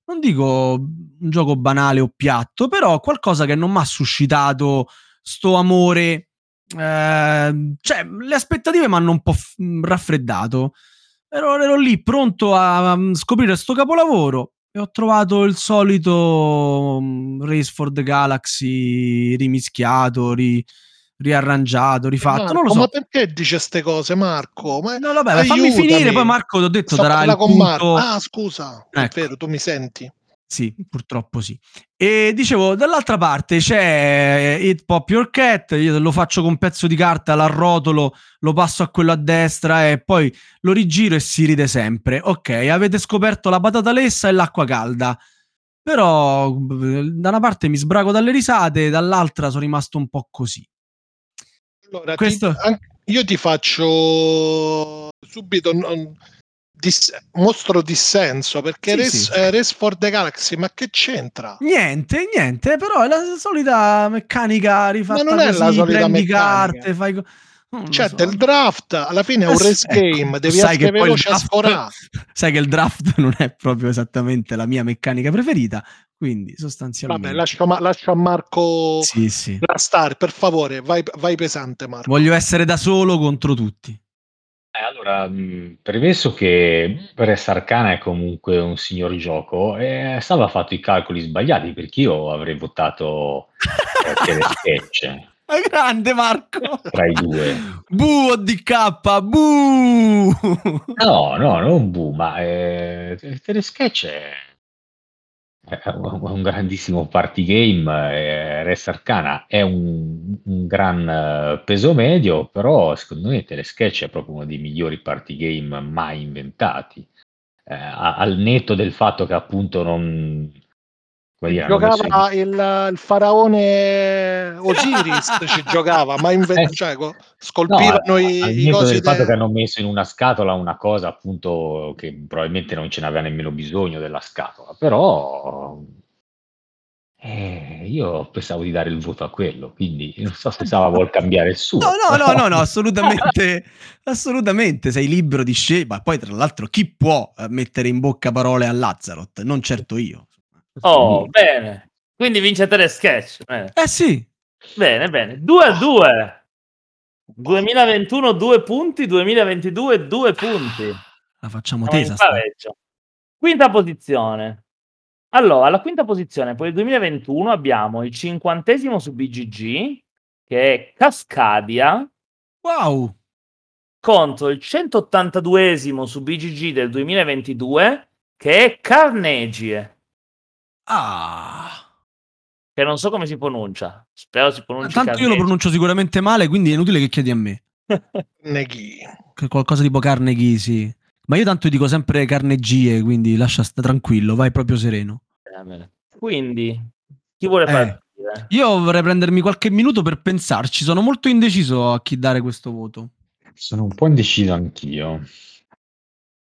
non dico un gioco banale o piatto, però qualcosa che non mi ha suscitato sto amore. Eh, cioè, le aspettative mi hanno un po' f- raffreddato. Ero, ero, lì pronto a scoprire sto capolavoro e ho trovato il solito um, Race for the Galaxy rimischiato, ri, riarrangiato, rifatto. Marco, non lo so. Ma perché dice queste cose, Marco? Ma no, vabbè, fammi finire. Poi, Marco, ti ho detto, darà il punto... Marco. Ah, scusa, ecco. è vero, tu mi senti. Sì, purtroppo sì. E dicevo, dall'altra parte c'è Hit Pop Your Cat, io lo faccio con un pezzo di carta, l'arrotolo, lo passo a quello a destra e poi lo rigiro e si ride sempre. Ok, avete scoperto la patata lessa e l'acqua calda. Però da una parte mi sbrago dalle risate, dall'altra sono rimasto un po' così. Allora, Questo... ti, io ti faccio subito non, dis, mostro dissenso perché sì, Race, sì. Eh, Race for the Galaxy, ma che c'entra? Niente, niente, però è la solita meccanica rifatta ma non è così, la solita prendi meccanica. carte, fai c'è so. del draft, alla fine è un race ecco, game, devi essere veloce a sforare. Sai che il draft non è proprio esattamente la mia meccanica preferita, quindi sostanzialmente... Vabbè, lascio, lascio a Marco sì, sì. la star, per favore, vai, vai, pesante Marco. Voglio essere da solo contro tutti. Eh, allora, premesso che Res Arcana è comunque un signor gioco, eh, stava fatto i calcoli sbagliati perché io avrei votato per Sketch. Ma grande Marco! Tra i due. Bu DK, bu! No, no, non bu, ma eh, Telesketch è, è un grandissimo party game, eh, Res Arcana è un, un gran eh, peso medio, però secondo me Telesketch è proprio uno dei migliori party game mai inventati. Eh, al netto del fatto che appunto non, Come dire, hanno messo in- Giocava il, il faraone Osiris, ci giocava, ma inve- Eh. cioè, co- scolpivano No, i, al i netto cosi del fatto de- che hanno messo in una scatola una cosa appunto che probabilmente non ce n'aveva nemmeno bisogno della scatola, però eh, io pensavo di dare il voto a quello, quindi non so se Sava vuol cambiare il suo. No, no, no, no, no, assolutamente, assolutamente, sei libero di ma poi tra l'altro chi può eh, mettere in bocca parole a Lazarot? Non certo io. Oh, bene. Quindi vince te sketch. Bene, Eh sì, bene. bene. 2 a 2. 2021 2 punti, 2022 2 punti. la facciamo Siamo tesa. Quinta posizione. Allora, alla quinta posizione per il 2021 abbiamo il cinquantesimo su BGG, che è Cascadia, Wow, contro il 182esimo su BGG del 2022, che è Carnegie, ah. che non so come si pronuncia. Spero si pronunci Tanto io lo pronuncio sicuramente male, quindi è inutile che chiedi a me. Neghi. Che qualcosa tipo Carnegie, sì. Ma io tanto dico sempre Carnegie, quindi lascia sta tranquillo, vai proprio sereno. Quindi, chi vuole Eh. partire? Io vorrei prendermi qualche minuto per pensarci, sono molto indeciso a chi dare questo voto. Sono un po' indeciso anch'io,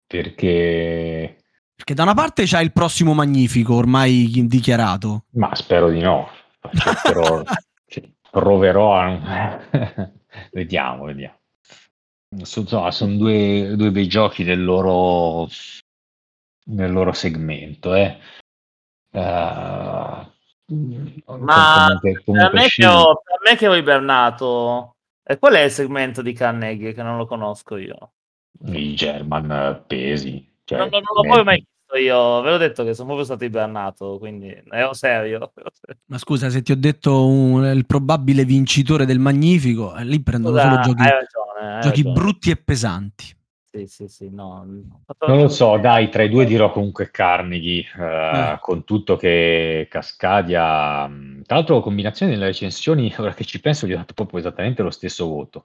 perché Perché da una parte c'è il prossimo magnifico, ormai dichiarato. Ma spero di no. Cercherò- cioè, proverò a... vediamo, vediamo. So- Insomma, sono due, due bei giochi del loro, nel loro segmento. Eh. Eh, Ma comunque- Per comunque me, che ho, per me che ho ibernato. E qual è il segmento di Carnegie che non lo conosco io? i German pesi. Cioè, non, non- l'ho proprio mai visto io. Ve l'ho detto che sono proprio stato ibernato, quindi ero serio. Ma scusa, se ti ho detto un- il probabile vincitore del magnifico, eh, lì prendono Scusa, solo giochi, hai ragione. hai giochi brutti e pesanti. Sì, sì, sì, no. Non lo so, dai, tra i due dirò comunque Carnegie, eh, Eh. con tutto che Cascadia... Tra l'altro, combinazione delle recensioni, ora che ci penso, gli ho dato proprio esattamente lo stesso voto.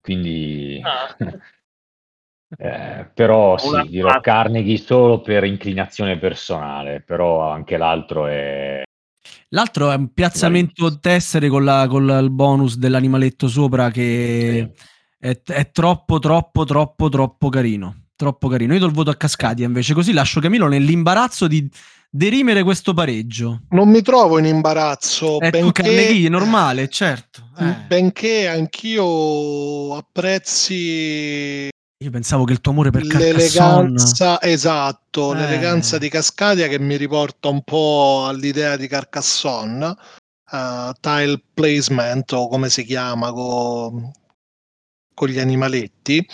Quindi... Ah. eh, però Una sì, dirò faccia. Carnegie solo per inclinazione personale, però anche l'altro è... L'altro è un piazzamento tessere con, la- con la- il bonus dell'animaletto sopra che è, è troppo, troppo, troppo, troppo carino. Troppo carino. Io do il voto a Cascadia invece, così lascio Camilo nell'imbarazzo di derimere questo pareggio. Non mi trovo in imbarazzo, È tu benché, Carnegie, normale, certo. Eh, benché anch'io apprezzi io pensavo che il tuo amore per Carcassonne... l'eleganza, esatto, Eh. l'eleganza di Cascadia che mi riporta un po' all'idea di Carcassonne, eh, tile placement o come si chiama co- con gli animaletti,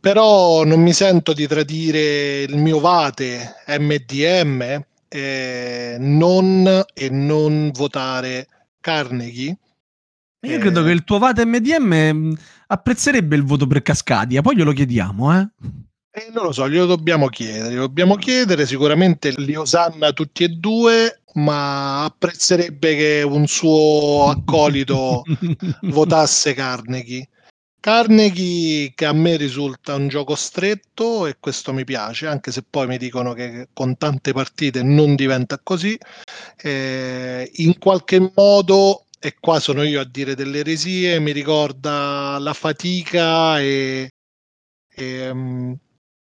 però non mi sento di tradire il mio vate MDM e non, e non votare Carnegie. Io credo Eh. che il tuo Vate MDM mh, apprezzerebbe il voto per Cascadia, poi glielo chiediamo, eh. Eh, non lo so, glielo dobbiamo chiedere, glielo dobbiamo chiedere, sicuramente li osanna tutti e due, ma apprezzerebbe che un suo accolito votasse Carnegie. Carnegie che a me risulta un gioco stretto e questo mi piace, anche se poi mi dicono che con tante partite non diventa così. Eh, in qualche modo, e qua sono io a dire delle eresie, mi ricorda la fatica e, e, mm,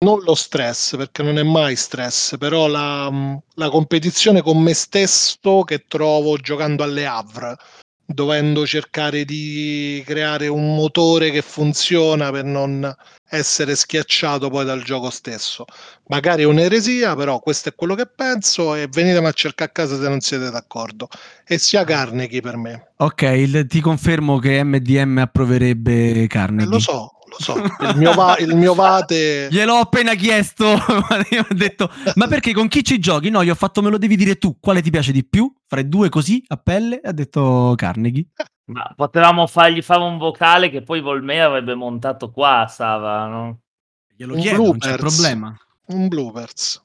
non lo stress, perché non è mai stress, però la, mm, la competizione con me stesso che trovo giocando alle Havre dovendo cercare di creare un motore che funziona per non essere schiacciato poi dal gioco stesso. Magari è un'eresia, però questo è quello che penso e venitemi a cercare a casa se non siete d'accordo. E sia Carnegie per me. Ok, il- ti confermo che MDM approverebbe Eh, Carnegie. lo so, lo so. Il mio, va- il mio vate... Gliel'ho appena chiesto, ho detto, ma perché con chi ci giochi? No, gli ho fatto, me lo devi dire tu, quale ti piace di più? Fra i due così, a pelle, ha detto Carnegie. Ma potevamo fargli fare un vocale che poi Volmea avrebbe montato qua, Sava, no? Glielo Un chiedo, non c'è bloopers. problema. Un bloopers.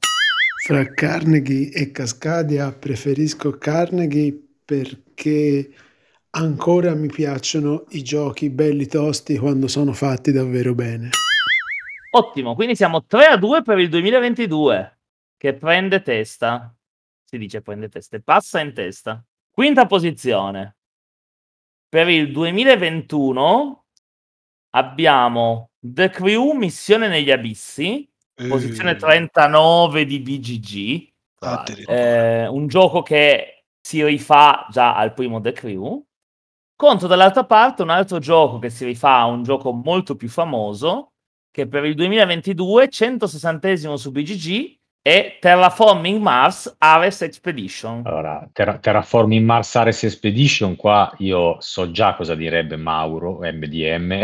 Fra Carnegie e Cascadia preferisco Carnegie perché ancora mi piacciono i giochi belli tosti quando sono fatti davvero bene. Ottimo, quindi siamo 3 a 2 per il 2022, che prende testa. si dice prende teste, passa in testa. Quinta posizione. Per il 2021 abbiamo The Crew Missione negli Abissi, posizione Eh, 39 di BGG. Eh, un gioco che si rifà già al primo The Crew. Contro dall'altra parte un altro gioco che si rifà a un gioco molto più famoso, che per il 2022, 160 su BGG, è Terraforming Mars Ares Expedition. Allora, Terra- Terraforming Mars Ares Expedition, qua io so già cosa direbbe Mauro, MDM.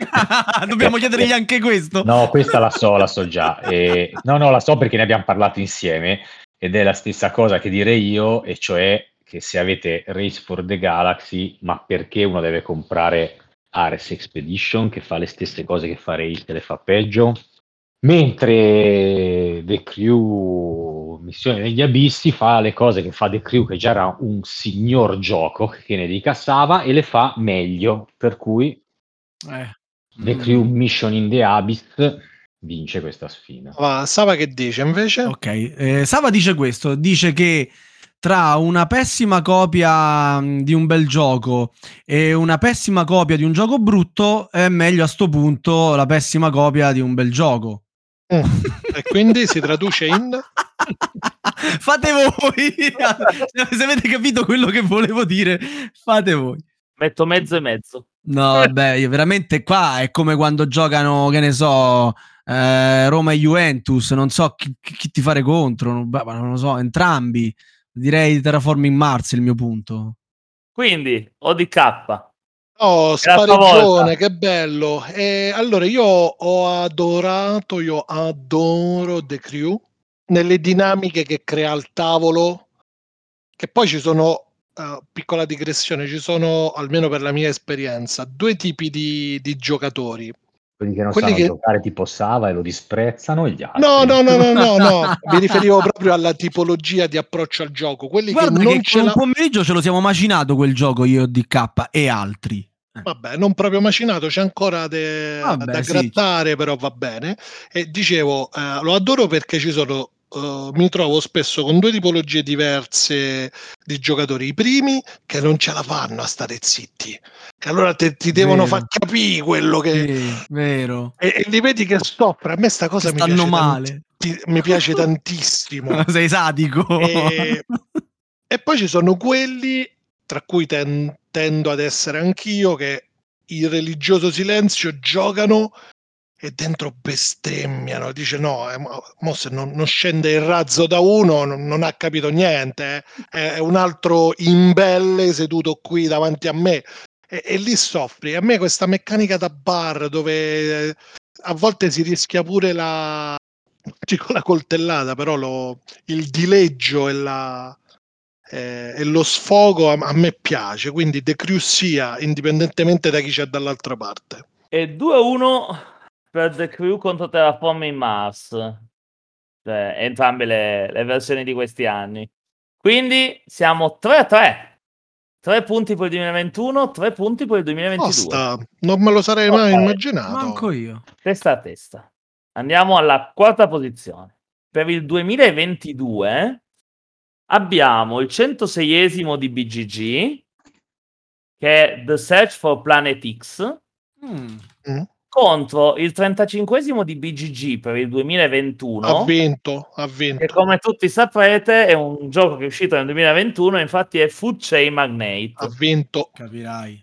Dobbiamo chiedergli anche questo. No, questa la so, la so già. E- no, no, la so perché ne abbiamo parlato insieme ed è la stessa cosa che direi io, e cioè che se avete Race for the Galaxy, ma perché uno deve comprare Ares Expedition che fa le stesse cose che fa Race e le fa peggio? Mentre The Crew Missione negli Abissi fa le cose che fa The Crew, che già era un signor gioco, che ne dica Sava, e le fa meglio. Per cui Eh. The Crew Mission in the Abyss vince questa sfida. Va, Sava che dice invece? Ok, eh, Sava dice questo, dice che tra una pessima copia mh, di un bel gioco e una pessima copia di un gioco brutto è meglio a sto punto la pessima copia di un bel gioco. Mm. E quindi si traduce in? fate voi! Se avete capito quello che volevo dire, fate voi. Metto mezzo e mezzo. No, vabbè, io veramente qua è come quando giocano, che ne so, eh, Roma e Juventus, non so chi, chi- ti fare contro, non, non lo so, entrambi. Direi Terraforming Mars il mio punto. Quindi, ODK. Oh, spareggione, che bello. E allora io ho adorato, io adoro The Crew nelle dinamiche che crea al tavolo, che poi ci sono, eh, piccola digressione, ci sono, almeno per la mia esperienza, due tipi di, di giocatori. Quelli che non Quelli sanno che- giocare tipo Sava e lo disprezzano, gli altri. No, no, no, no, no, no, mi riferivo proprio alla tipologia di approccio al gioco, quelli Guarda che che, non ce con la... un pomeriggio ce lo siamo macinato quel gioco io di K e altri. Vabbè, non proprio macinato, c'è ancora de- Vabbè, da sì. grattare, però va bene. E dicevo, eh, lo adoro perché ci sono, eh, mi trovo spesso con due tipologie diverse di giocatori. I primi che non ce la fanno a stare zitti, che allora te- ti devono Vero. far capire quello che... Sì, vero. E, e li vedi che soffre. A me sta cosa mi piace, male. tanti- mi piace tantissimo. Sei sadico. E, e poi ci sono quelli, tra cui ten- tendo ad essere anch'io, che il religioso silenzio giocano e dentro bestemmiano. Dice no, eh, mo- se non, non scende il razzo da uno non, non ha capito niente. eh. È, un altro imbelle seduto qui davanti a me. E, e lì soffri. A me questa meccanica da bar dove eh, a volte si rischia pure la... Dico la coltellata, però lo- il dileggio e, la, eh, e lo sfogo a, a me piace, quindi The Crew indipendentemente da chi c'è dall'altra parte. E 2-1 per The Crew contro Terraforming Mars. Cioè, entrambe le, le versioni di questi anni. Quindi siamo 3-3. 3 punti per il 2021, 3 punti per il 2022. Basta, non me lo sarei mai immaginato. Manco io. Testa a testa. Andiamo alla quarta posizione. Per il 2022 abbiamo il 106esimo di BGG, che è The Search for Planet X, Mm. Contro il 35esimo di BGG per il 2021. Ha vinto, ha che vinto. come tutti saprete è un gioco che è uscito nel 2021, infatti è Food Chain Magnate. Ha vinto. Capirai.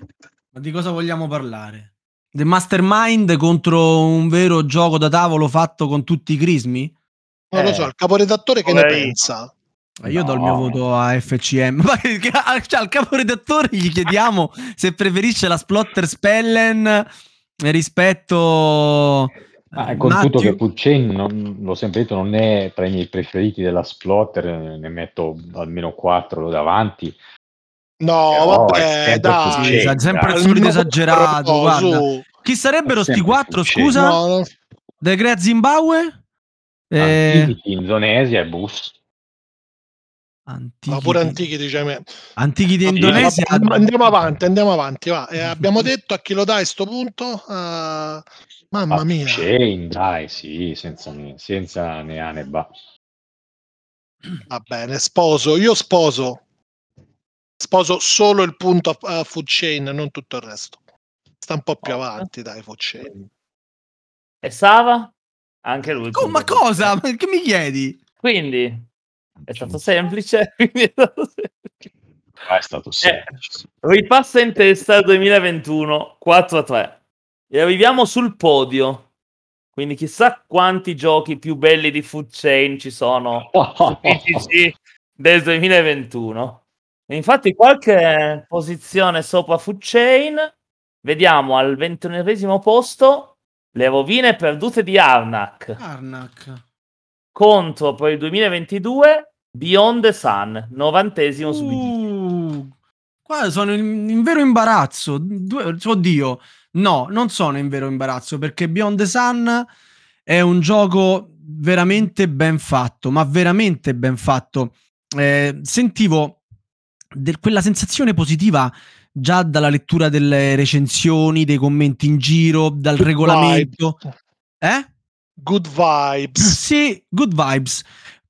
Ma di cosa vogliamo parlare? The Mastermind contro un vero gioco da tavolo fatto con tutti i crismi? Non lo Eh, so, il caporedattore che ne pensa? Eh, Io do il mio No. voto a FCM. Ma che- che- cioè, al caporedattore gli chiediamo se preferisce la Splotter Spellen rispetto Ah, con tutto Matthew- che Pulcen, non, l'ho sempre detto, non è tra i miei preferiti della Splotter, ne metto almeno 4 davanti. No, Però è vabbè, sempre dai. Sempre il dai. solito esagerato. no, guarda. Chi sarebbero sti sempre quattro? Fucci. Scusa? No, no. The Great Zimbabwe? Eh, Indonesia e Bus. Antichi, Ma pure antichi, dice me. antichi di Indonesia. Andiamo avanti, andiamo avanti. Va. Eh, abbiamo detto a chi lo dai sto punto? Ah, mamma mia. Chain, dai, sì, senza, ne- senza ne ha né ba. Va bene, sposo. Io sposo. Sposo solo il punto a, a food chain, non tutto il resto. Sta un po' più avanti, dai, food chain. E Sava? Anche lui. Oh, ma cosa? Che mi chiedi? Quindi è stato semplice. quindi è stato semplice. Ah, è stato semplice. Ripassa in testa il 2021 4-3 e arriviamo sul podio. Quindi chissà quanti giochi più belli di Food Chain ci sono su PCC del 2021. E infatti qualche posizione sopra Food Chain, vediamo al ventunesimo posto le rovine perdute di Arnak Arnak. contro per il 2022 Beyond the Sun, novantesimo su. Uh, qua sono in, in vero imbarazzo. Due- oddio, no, non sono in vero imbarazzo perché Beyond the Sun è un gioco veramente ben fatto, ma veramente ben fatto. Eh, sentivo del- quella sensazione positiva già dalla lettura delle recensioni, dei commenti in giro, dal Good regolamento. Eh? Good vibes. Sì, good vibes.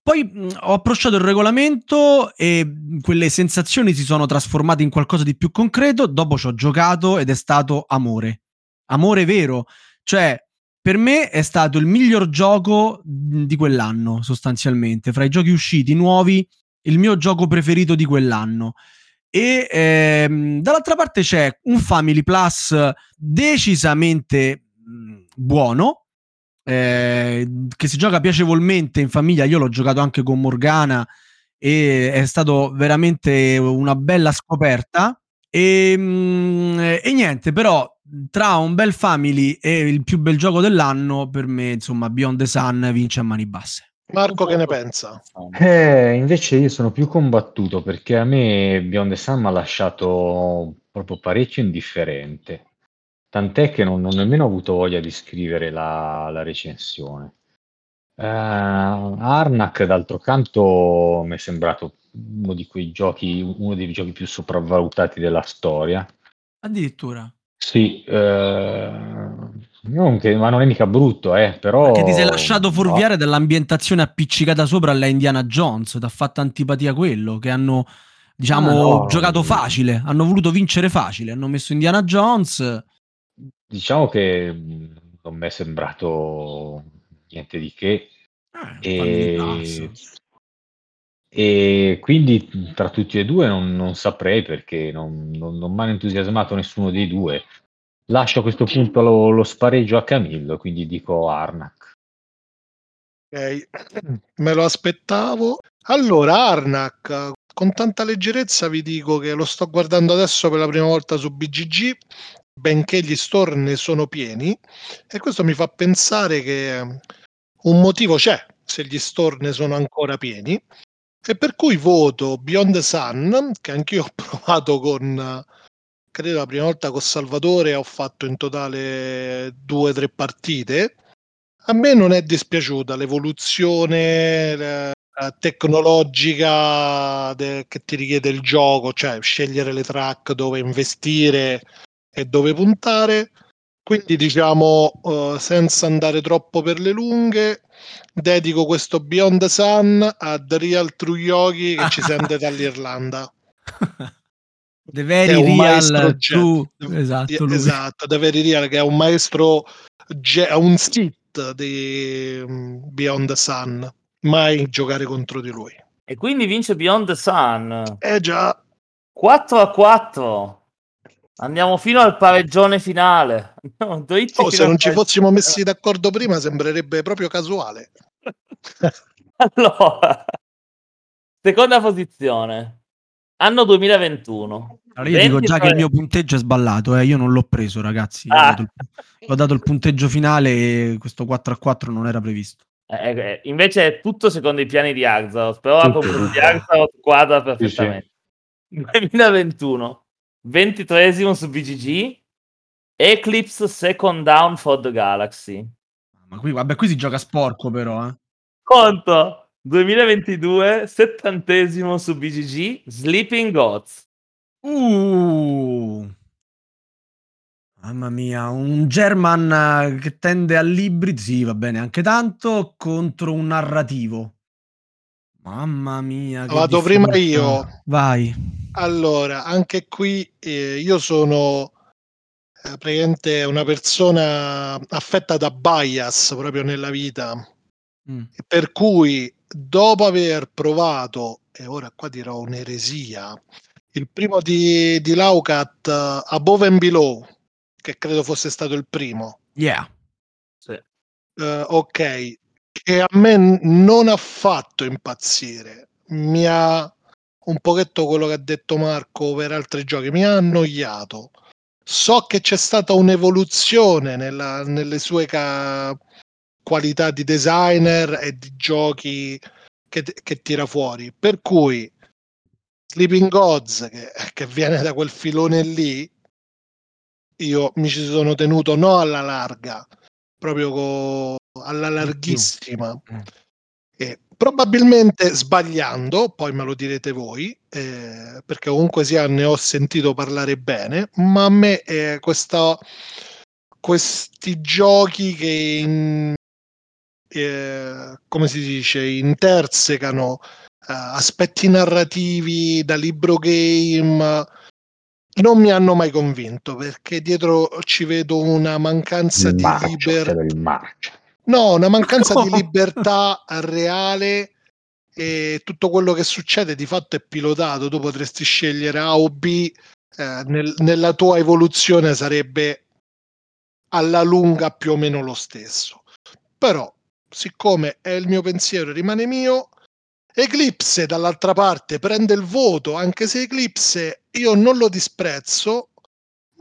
Poi mh, ho approcciato il regolamento e quelle sensazioni si sono trasformate in qualcosa di più concreto. Dopo ci ho giocato ed è stato amore. Amore vero. Cioè, per me è stato il miglior gioco di quell'anno, sostanzialmente. Fra i giochi usciti nuovi, il mio gioco preferito di quell'anno. E ehm, dall'altra parte c'è un Family Plus decisamente mh, buono, eh, che si gioca piacevolmente in famiglia. Io l'ho giocato anche con Morgana e è stato veramente una bella scoperta. E, mm, e niente, però tra un bel family e il più bel gioco dell'anno, per me, insomma, Beyond the Sun vince a mani basse. Marco, che ne pensa? Eh, invece io sono più combattuto perché a me Beyond the Sun mi ha lasciato proprio parecchio indifferente. Tant'è che non, non ho nemmeno avuto voglia di scrivere la, la recensione. Eh, Arnak, d'altro canto, mi è sembrato uno di quei giochi, uno dei giochi più sopravvalutati della storia. Addirittura. Sì, eh, non che- ma non è mica brutto, eh, però... Perché ti sei lasciato no. fuorviare dall'ambientazione appiccicata sopra alla Indiana Jones, ti ha fatto antipatia quello, che hanno, diciamo, Ah, no. giocato facile, hanno voluto vincere facile, hanno messo Indiana Jones. Diciamo che mh, non mi è sembrato niente di che. Eh, Plus. E, e quindi tra tutti e due non, non saprei perché non, non, non mi hanno entusiasmato nessuno dei due. Lascio a questo punto lo, lo spareggio a Camillo, quindi dico Arnak. Ok, me lo aspettavo. Allora, Arnak, con tanta leggerezza vi dico che lo sto guardando adesso per la prima volta su BGG, benché gli store ne sono pieni, e questo mi fa pensare che un motivo c'è se gli store ne sono ancora pieni, e per cui voto Beyond the Sun, che anch'io ho provato con, credo la prima volta con Salvatore, ho fatto in totale due o tre partite. A me non è dispiaciuta l'evoluzione tecnologica che ti richiede il gioco, cioè scegliere le track dove investire e dove puntare. Quindi diciamo, eh, senza andare troppo per le lunghe, dedico questo Beyond the Sun a The Real True Yogi che ci sente dall'Irlanda. The very real true. Esatto, lui. esatto, The Very Real che è un maestro, ge- è un sit di mm, Beyond the Sun. Mai giocare contro di lui. E quindi vince Beyond the Sun. Eh già, 4 a 4. Andiamo fino al pareggione finale. Dritti oh, fino se non ci fossimo messi d'accordo prima sembrerebbe proprio casuale. Allora, seconda posizione. Anno 2021. Allora io dico già che il 23 mio punteggio è sballato, eh, io non l'ho preso, ragazzi. Io Ho, Ah. dato il, ho dato il punteggio finale e questo 4 a 4 non era previsto. Eh, eh, invece è tutto secondo i piani di Axaroth, però la conclusione di. Axaroth quadra Sì, sì. perfettamente. 2021, 23 su BGG, Eclipse Second Down for the Galaxy. Ma qui, vabbè, qui si gioca sporco però, eh. Conto 2022, 70 su BGG, Sleeping Gods. Uh. Mamma mia, un German eh, che tende all'ibrido, sì, va bene, anche tanto, contro un narrativo. Mamma mia. che Vado prima io. Vai. Allora, anche qui eh, io sono eh, praticamente una persona affetta da bias proprio nella vita, Mm. per cui dopo aver provato, e ora qua dirò un'eresia, il primo di, di Laucat, eh, Above and Below, che credo fosse stato il primo, Yeah. Sì. eh, ok, che a me non ha fatto impazzire, mi ha un pochetto quello che ha detto Marco per altri giochi, mi ha annoiato. So che c'è stata un'evoluzione nella- nelle sue ca- qualità di designer e di giochi che, che tira fuori, per cui Sleeping Gods, che, che viene da quel filone lì, io mi ci sono tenuto no alla larga, proprio co- alla larghissima. Mm. E probabilmente sbagliando, poi me lo direte voi, eh, perché comunque sia ne ho sentito parlare bene, ma a me eh, questa- questi giochi che in- eh, come si dice, intersecano eh, aspetti narrativi da libro game non mi hanno mai convinto perché dietro ci vedo una mancanza Il di libertà. No, una mancanza di libertà reale e tutto quello che succede di fatto è pilotato. Tu potresti scegliere A o B, eh, nel- nella tua evoluzione sarebbe alla lunga più o meno lo stesso. Però, siccome è il mio pensiero, rimane mio. Eclipse dall'altra parte prende il voto, anche se Eclipse io non lo disprezzo,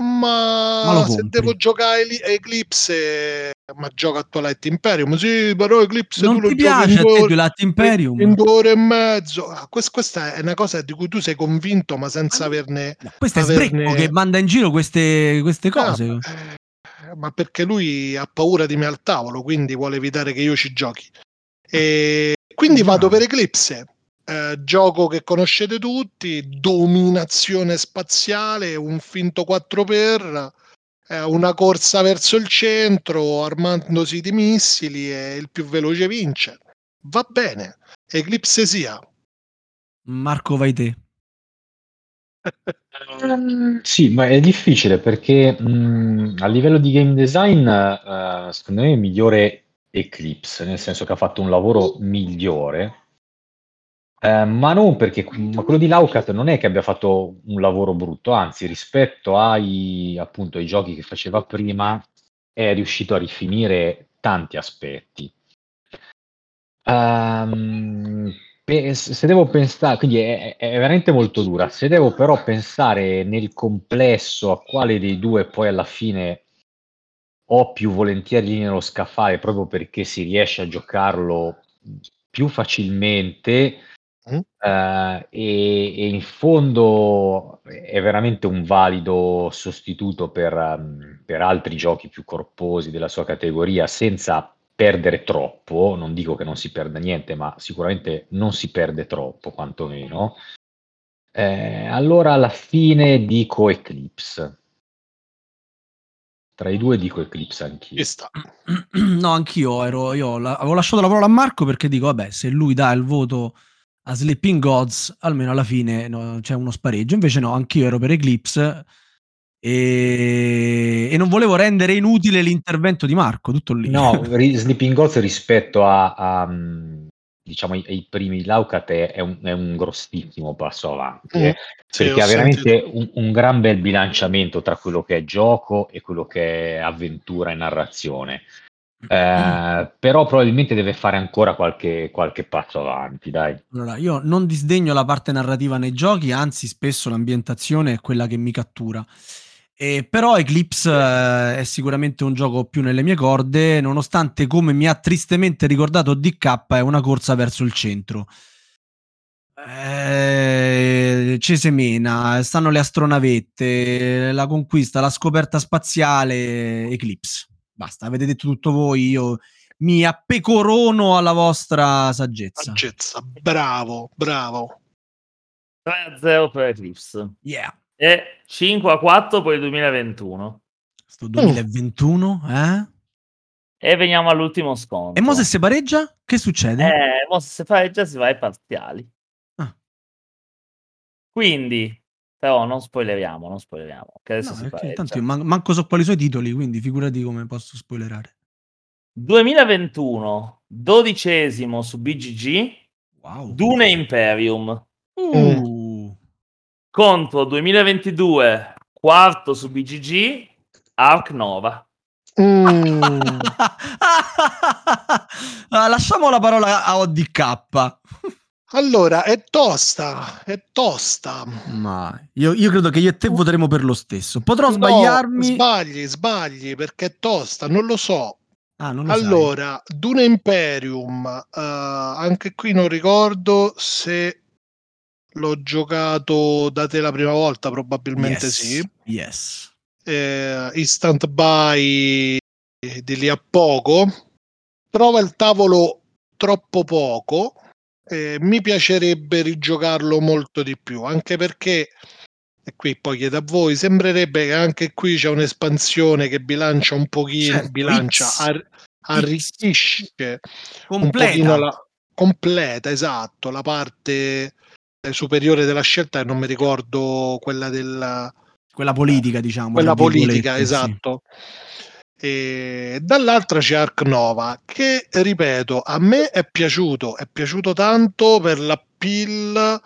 ma, Ma se devo giocare Eclipse, ma gioco a Twilight Imperium, sì, però Eclipse Non tu lo ti giochi piace a te Twilight Imperium? in due ore e mezzo. Ah, quest- questa è una cosa di cui tu sei convinto, ma senza averne. No, questo è averne- Sbrecco che manda in giro queste, queste cose. Ah, eh, ma perché lui ha paura di me al tavolo, quindi vuole evitare che io ci giochi. E quindi vado per Eclipse. Eh, gioco che conoscete tutti, dominazione spaziale, un finto 4x, eh, una corsa verso il centro, armandosi di missili e il più veloce vince. Va bene, Eclipse sia. Marco, vai te. Ehm, Sì, ma è difficile perché mh, a livello di game design, eh, secondo me è migliore Eclipse, nel senso che ha fatto un lavoro migliore, Eh, ma non perché ma quello di Laucat non è che abbia fatto un lavoro brutto, anzi, rispetto ai, appunto, ai giochi che faceva prima, è riuscito a rifinire tanti aspetti. Ehm, pe- se devo pensare, quindi è, è veramente molto dura. Se devo però pensare nel complesso a quale dei due poi alla fine ho più volentieri nello scaffale, proprio perché si riesce a giocarlo più facilmente. Mm. eh, e, e in fondo è veramente un valido sostituto per, ehm, per altri giochi più corposi della sua categoria senza perdere troppo, non dico che non si perda niente, ma sicuramente non si perde troppo, quantomeno. Eh, allora alla fine dico Eclipse. Tra i due dico Eclipse anch'io. No, anch'io ero, io la- avevo lasciato la parola a Marco perché dico, vabbè, se lui dà il voto a Sleeping Gods, almeno alla fine no, c'è uno spareggio. Invece no, anch'io ero per Eclipse e, e non volevo rendere inutile l'intervento di Marco, tutto lì. No, ri- Sleeping Gods rispetto a, a, diciamo ai, ai primi di Laucat è, è un, è un grossissimo passo avanti, Mm, eh, sì, perché ha veramente un, un gran bel bilanciamento tra quello che è gioco e quello che è avventura e narrazione. Eh, però probabilmente deve fare ancora qualche, qualche passo avanti, dai. Allora, io non disdegno la parte narrativa nei giochi, anzi spesso l'ambientazione è quella che mi cattura. E però Eclipse eh, è sicuramente un gioco più nelle mie corde, nonostante come mi ha tristemente ricordato DK è una corsa verso il centro. Eh, ci semena, stanno le astronavette, la conquista, la scoperta spaziale, Eclipse. Basta, avete detto tutto voi, io mi appecorono alla vostra saggezza. Saggezza, bravo, bravo. 3-0 per Eclipse. Yeah. E 5 a 4 per il 2021. Sto 2021, eh? E veniamo all'ultimo scontro. E mo se si pareggia? Che succede? Eh, mo se si pareggia si va ai parziali. Ah. Quindi, però non spoileriamo, non spoileriamo. Che adesso No, si perché tanto io man- manco so quali sono i titoli, quindi figurati come posso spoilerare. 2021, dodicesimo su BGG, Wow. Dune Imperium. Uh. Contro 2022, quarto su BGG, Ark Nova. Mm, Ah, Lasciamo la parola a ODK. Allora, è tosta, è tosta. Ma io, io credo che io e te voteremo per lo stesso. Potrò No, sbagliarmi. sbagli, sbagli, perché è tosta, non lo so. ah, non lo sai. Allora, Dune Imperium, eh, anche qui non ricordo se l'ho giocato da te la prima volta, probabilmente Yes, sì. Yes. Eh, instant buy di lì a poco. Trova il tavolo troppo poco. Eh, mi piacerebbe rigiocarlo molto di più, anche perché, e qui poi chiedo a voi, sembrerebbe che anche qui c'è un'espansione che bilancia un pochino, Certo, bilancia, ar- arricchisce un Completa. la completa, esatto, la parte eh, superiore della scelta, e non mi ricordo quella della Quella politica, diciamo. quella politica, sì. E dall'altra c'è Ark Nova, che ripeto, a me è piaciuto, è piaciuto tanto per l'appeal,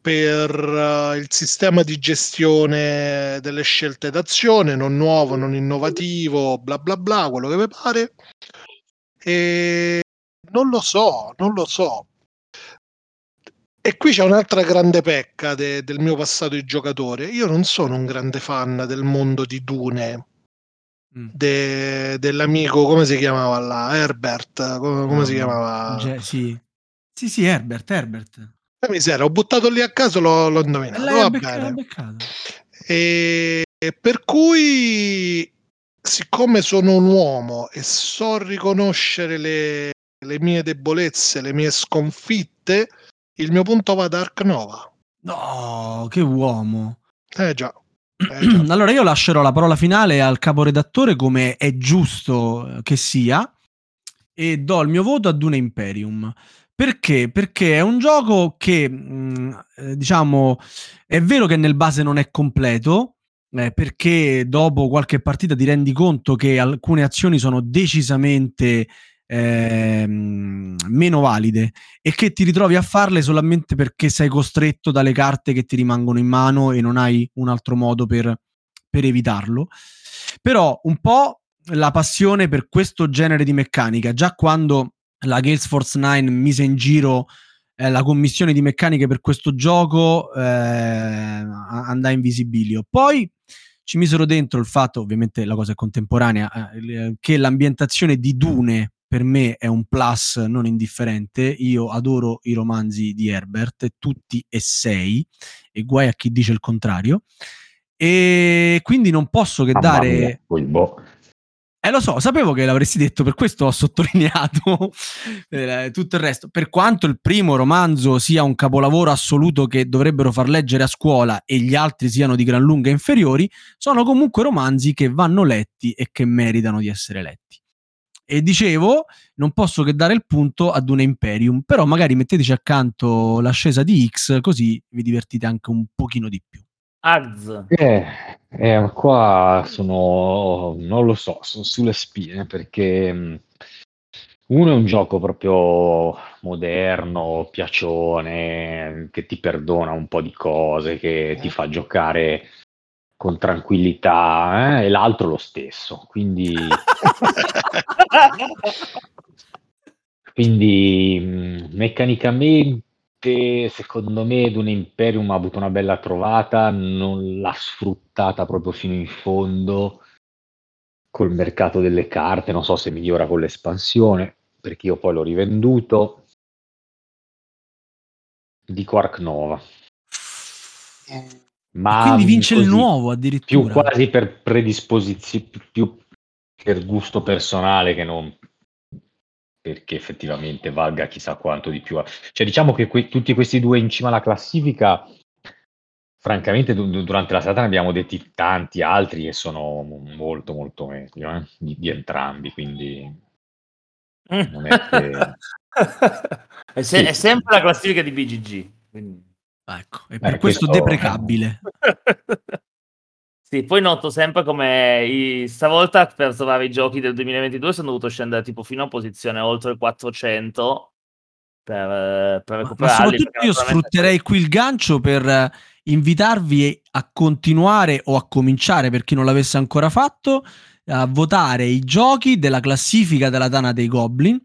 per eh, il sistema di gestione delle scelte d'azione, non nuovo, non innovativo, bla bla bla, quello che vi pare. E non lo so, non lo so. E qui c'è un'altra grande pecca de- del mio passato di giocatore. Io non sono un grande fan del mondo di Dune. De- dell'amico, come si chiamava là? Herbert, come, come si No, no. chiamava? Ge- sì. sì, sì, Herbert, Herbert. Eh, miseria, ho buttato lì a caso, l'ho, l'ho indovinato. L'hai Va becca- bene. beccato. E e per cui, siccome sono un uomo e so riconoscere le, le mie debolezze, le mie sconfitte, il mio punto va ad Ark Nova. No, che uomo. Eh già. Allora io lascerò la parola finale al caporedattore come è giusto eh, che sia e do il mio voto a Dune Imperium. Perché? Perché è un gioco che, mh, eh, diciamo, è vero che nel base non è completo, eh, perché dopo qualche partita ti rendi conto che alcune azioni sono decisamente ehm, meno valide e che ti ritrovi a farle solamente perché sei costretto dalle carte che ti rimangono in mano e non hai un altro modo per, per evitarlo. Però un po' la passione per questo genere di meccanica, già quando la Gales Force 9 mise in giro eh, la commissione di meccaniche per questo gioco eh, andai in visibilio. Poi ci misero dentro il fatto, ovviamente la cosa è contemporanea, eh, che l'ambientazione di Dune per me è un plus non indifferente. Io adoro i romanzi di Herbert, tutti e sei, e guai a chi dice il contrario. E quindi non posso che Mamma dare. mia, boh. Eh, lo so, sapevo che l'avresti detto, per questo ho sottolineato eh, tutto il resto. Per quanto il primo romanzo sia un capolavoro assoluto che dovrebbero far leggere a scuola e gli altri siano di gran lunga inferiori, sono comunque romanzi che vanno letti e che meritano di essere letti. E dicevo, non posso che dare il punto ad un Imperium, però magari metteteci accanto l'ascesa di X, così vi divertite anche un pochino di più. Az. Eh, eh, qua sono, non lo so, sono sulle spine perché mh, uno è un gioco proprio moderno, piacione, che ti perdona un po' di cose, che ti fa giocare con tranquillità, eh, e l'altro lo stesso. Quindi, quindi meccanicamente secondo me Dune Imperium ha avuto una bella trovata, non l'ha sfruttata proprio fino in fondo col mercato delle carte, non so se migliora con l'espansione, perché io poi l'ho rivenduto. Dico Ark Nova. Ma Quindi vince il così, nuovo più addirittura. quasi per predisposizione, più per gusto personale che non perché effettivamente valga chissà quanto di più. Cioè, diciamo che que- tutti questi due in cima alla classifica francamente du- du- durante la serata ne abbiamo detti tanti altri che sono molto molto meglio eh, di, di entrambi, quindi non è che... è, se- Sì, è sempre la classifica di BGG. quindi- Ecco, e per Eh, questo questo- deprecabile. sì, poi noto sempre come i- stavolta per trovare i giochi del 2022 sono dovuto scendere tipo fino a posizione oltre il 400 per, eh, per Ma, ma recuperarli. soprattutto io sfrutterei qui il gancio per eh, invitarvi a continuare o a cominciare, per chi non l'avesse ancora fatto, a votare i giochi della classifica della Tana dei Goblin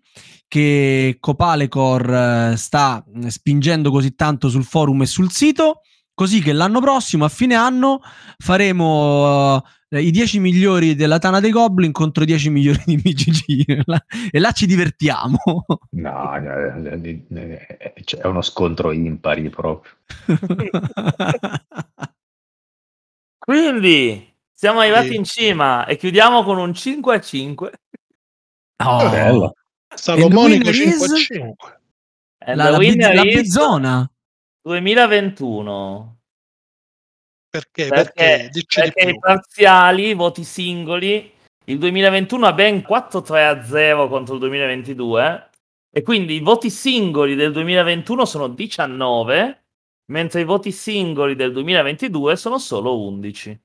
che Copalecore eh, sta spingendo così tanto sul forum e sul sito, così che l'anno prossimo, a fine anno, faremo eh, i 10 migliori della Tana dei Goblin contro i 10 migliori di BGG e là ci divertiamo. No, eh, eh, c'è uno scontro impari proprio. Quindi siamo arrivati Sì. in cima e chiudiamo con un 5 a 5. Oh. Bello. Salomonico winner is? 5 a 5. And la, la, la is bizzona 2021. Perché? Perché, Perché? Perché i parziali, i voti singoli, il 2021 ha ben 4-3 a 0 contro il 2022 e quindi i voti singoli del 2021 sono 19, mentre i voti singoli del 2022 sono solo 11.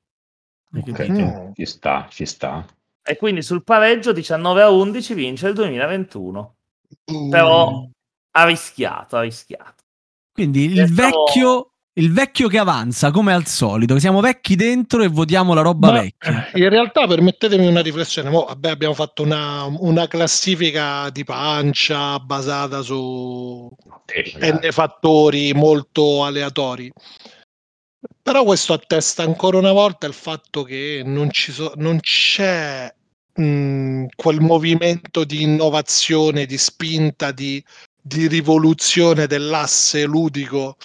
Ok, Mm. ci sta, ci sta. E quindi sul pareggio 19 a 11 vince il 2021. Mm. Però ha rischiato, ha rischiato. quindi il Pensavo- vecchio il vecchio che avanza come al solito siamo vecchi dentro e votiamo la roba Ma, vecchia In realtà permettetemi una riflessione. Mo, vabbè, abbiamo fatto una, una classifica di pancia basata su n fattori molto aleatori. Però questo attesta ancora una volta il fatto che non, so- non c'è mh, quel movimento di innovazione, di spinta, di, di rivoluzione dell'asse ludico,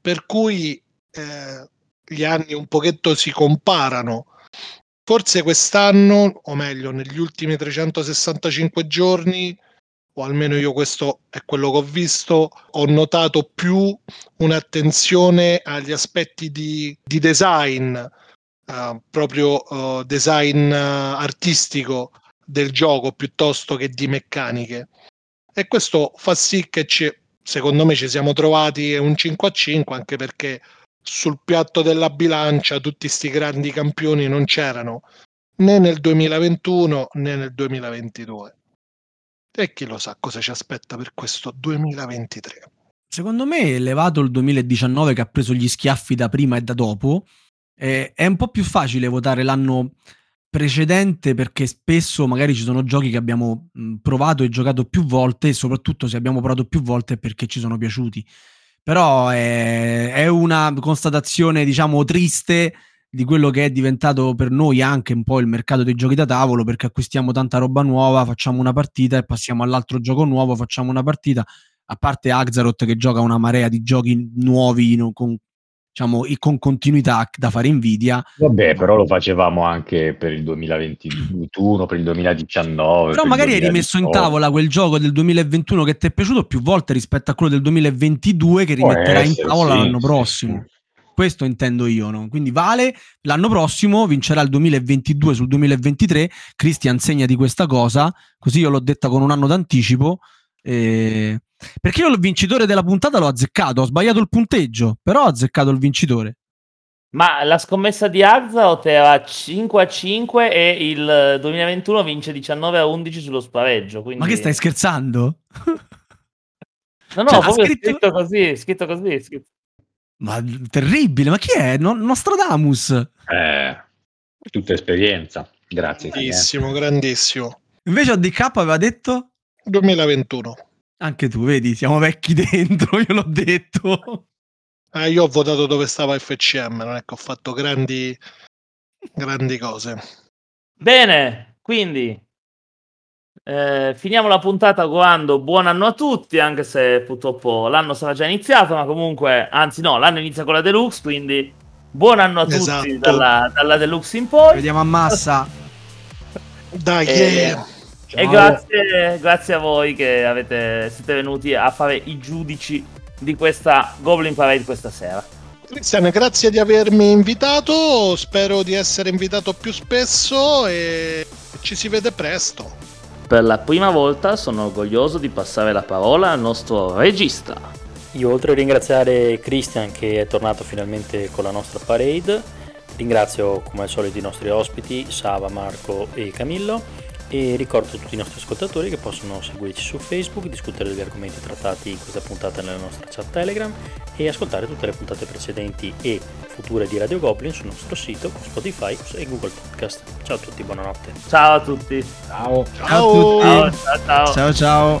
per cui eh, gli anni un pochetto si comparano. Forse quest'anno, o meglio, negli ultimi 365 giorni, o almeno io questo è quello che ho visto, ho notato più un'attenzione agli aspetti di, di design, eh, proprio eh, design eh, artistico del gioco piuttosto che di meccaniche. E questo fa sì che ci- secondo me ci siamo trovati un 5 a 5, anche perché sul piatto della bilancia tutti sti grandi campioni non c'erano né nel 2021 né nel 2022. E chi lo sa cosa ci aspetta per questo 2023. secondo me levato il 2019 che ha preso gli schiaffi da prima e da dopo eh, è un po' più facile votare l'anno precedente perché spesso magari ci sono giochi che abbiamo provato e giocato più volte e soprattutto se abbiamo provato più volte è perché ci sono piaciuti però è, è una constatazione diciamo triste di quello che è diventato per noi anche un po' il mercato dei giochi da tavolo perché acquistiamo tanta roba nuova, facciamo una partita e passiamo all'altro gioco nuovo, facciamo una partita, a parte Axaroth che gioca una marea di giochi nuovi no, con, diciamo, con continuità da fare invidia, Vabbè, però lo facevamo anche per il 2021, per il 2019. però per magari hai rimesso in 2018. tavola quel gioco del 2021 che ti è piaciuto più volte rispetto a quello del 2022 che rimetterai in tavola sì, l'anno sì, prossimo. sì. Questo intendo io, no? Quindi vale l'anno prossimo, vincerà il 2022 sul 2023. Cristian segna di questa cosa, così io l'ho detta con un anno d'anticipo. eh, Perché io il vincitore della puntata l'ho azzeccato, ho sbagliato il punteggio, però ho azzeccato il vincitore. Ma la scommessa di Arzarot era 5 a 5 e il 2021 vince 19 a 11 sullo spareggio. Quindi... Ma che stai scherzando? No, no, Cioè, proprio scritto- scritto così, scritto così. scritto- Ma terribile, ma chi è? No- Nostradamus. Eh, tutta esperienza. Grazie. Grandissimo, grandissimo. Invece DK aveva detto 2021. anche tu, vedi, siamo vecchi dentro, io l'ho detto. Ah, io ho votato dove stava FCM, non è che ho fatto grandi, grandi cose. Bene, quindi eh, finiamo la puntata augurando buon anno a tutti, anche se purtroppo l'anno sarà già iniziato, ma comunque, anzi no, l'anno inizia con la Deluxe, quindi buon anno a tutti Esatto. dalla, dalla Deluxe in poi. Vediamo a massa. Dai, Eh, yeah. E grazie, grazie a voi che avete, siete venuti a fare i giudici di questa Goblin Parade questa sera. Cristian, grazie di avermi invitato, spero di essere invitato più spesso e ci si vede presto. Per la prima volta sono orgoglioso di passare la parola al nostro regista. Io oltre a ringraziare Christian che è tornato finalmente con la nostra parade, ringrazio come al solito i nostri ospiti Sava, Marco e Camillo e ricordo a tutti i nostri ascoltatori che possono seguirci su Facebook, discutere degli argomenti trattati in questa puntata nella nostra chat Telegram e ascoltare tutte le puntate precedenti e future di Radio Goblin sul nostro sito con Spotify e Google Podcast. Ciao a tutti, buonanotte. Ciao a tutti. Ciao. Ciao a tutti. ciao. ciao. ciao. ciao.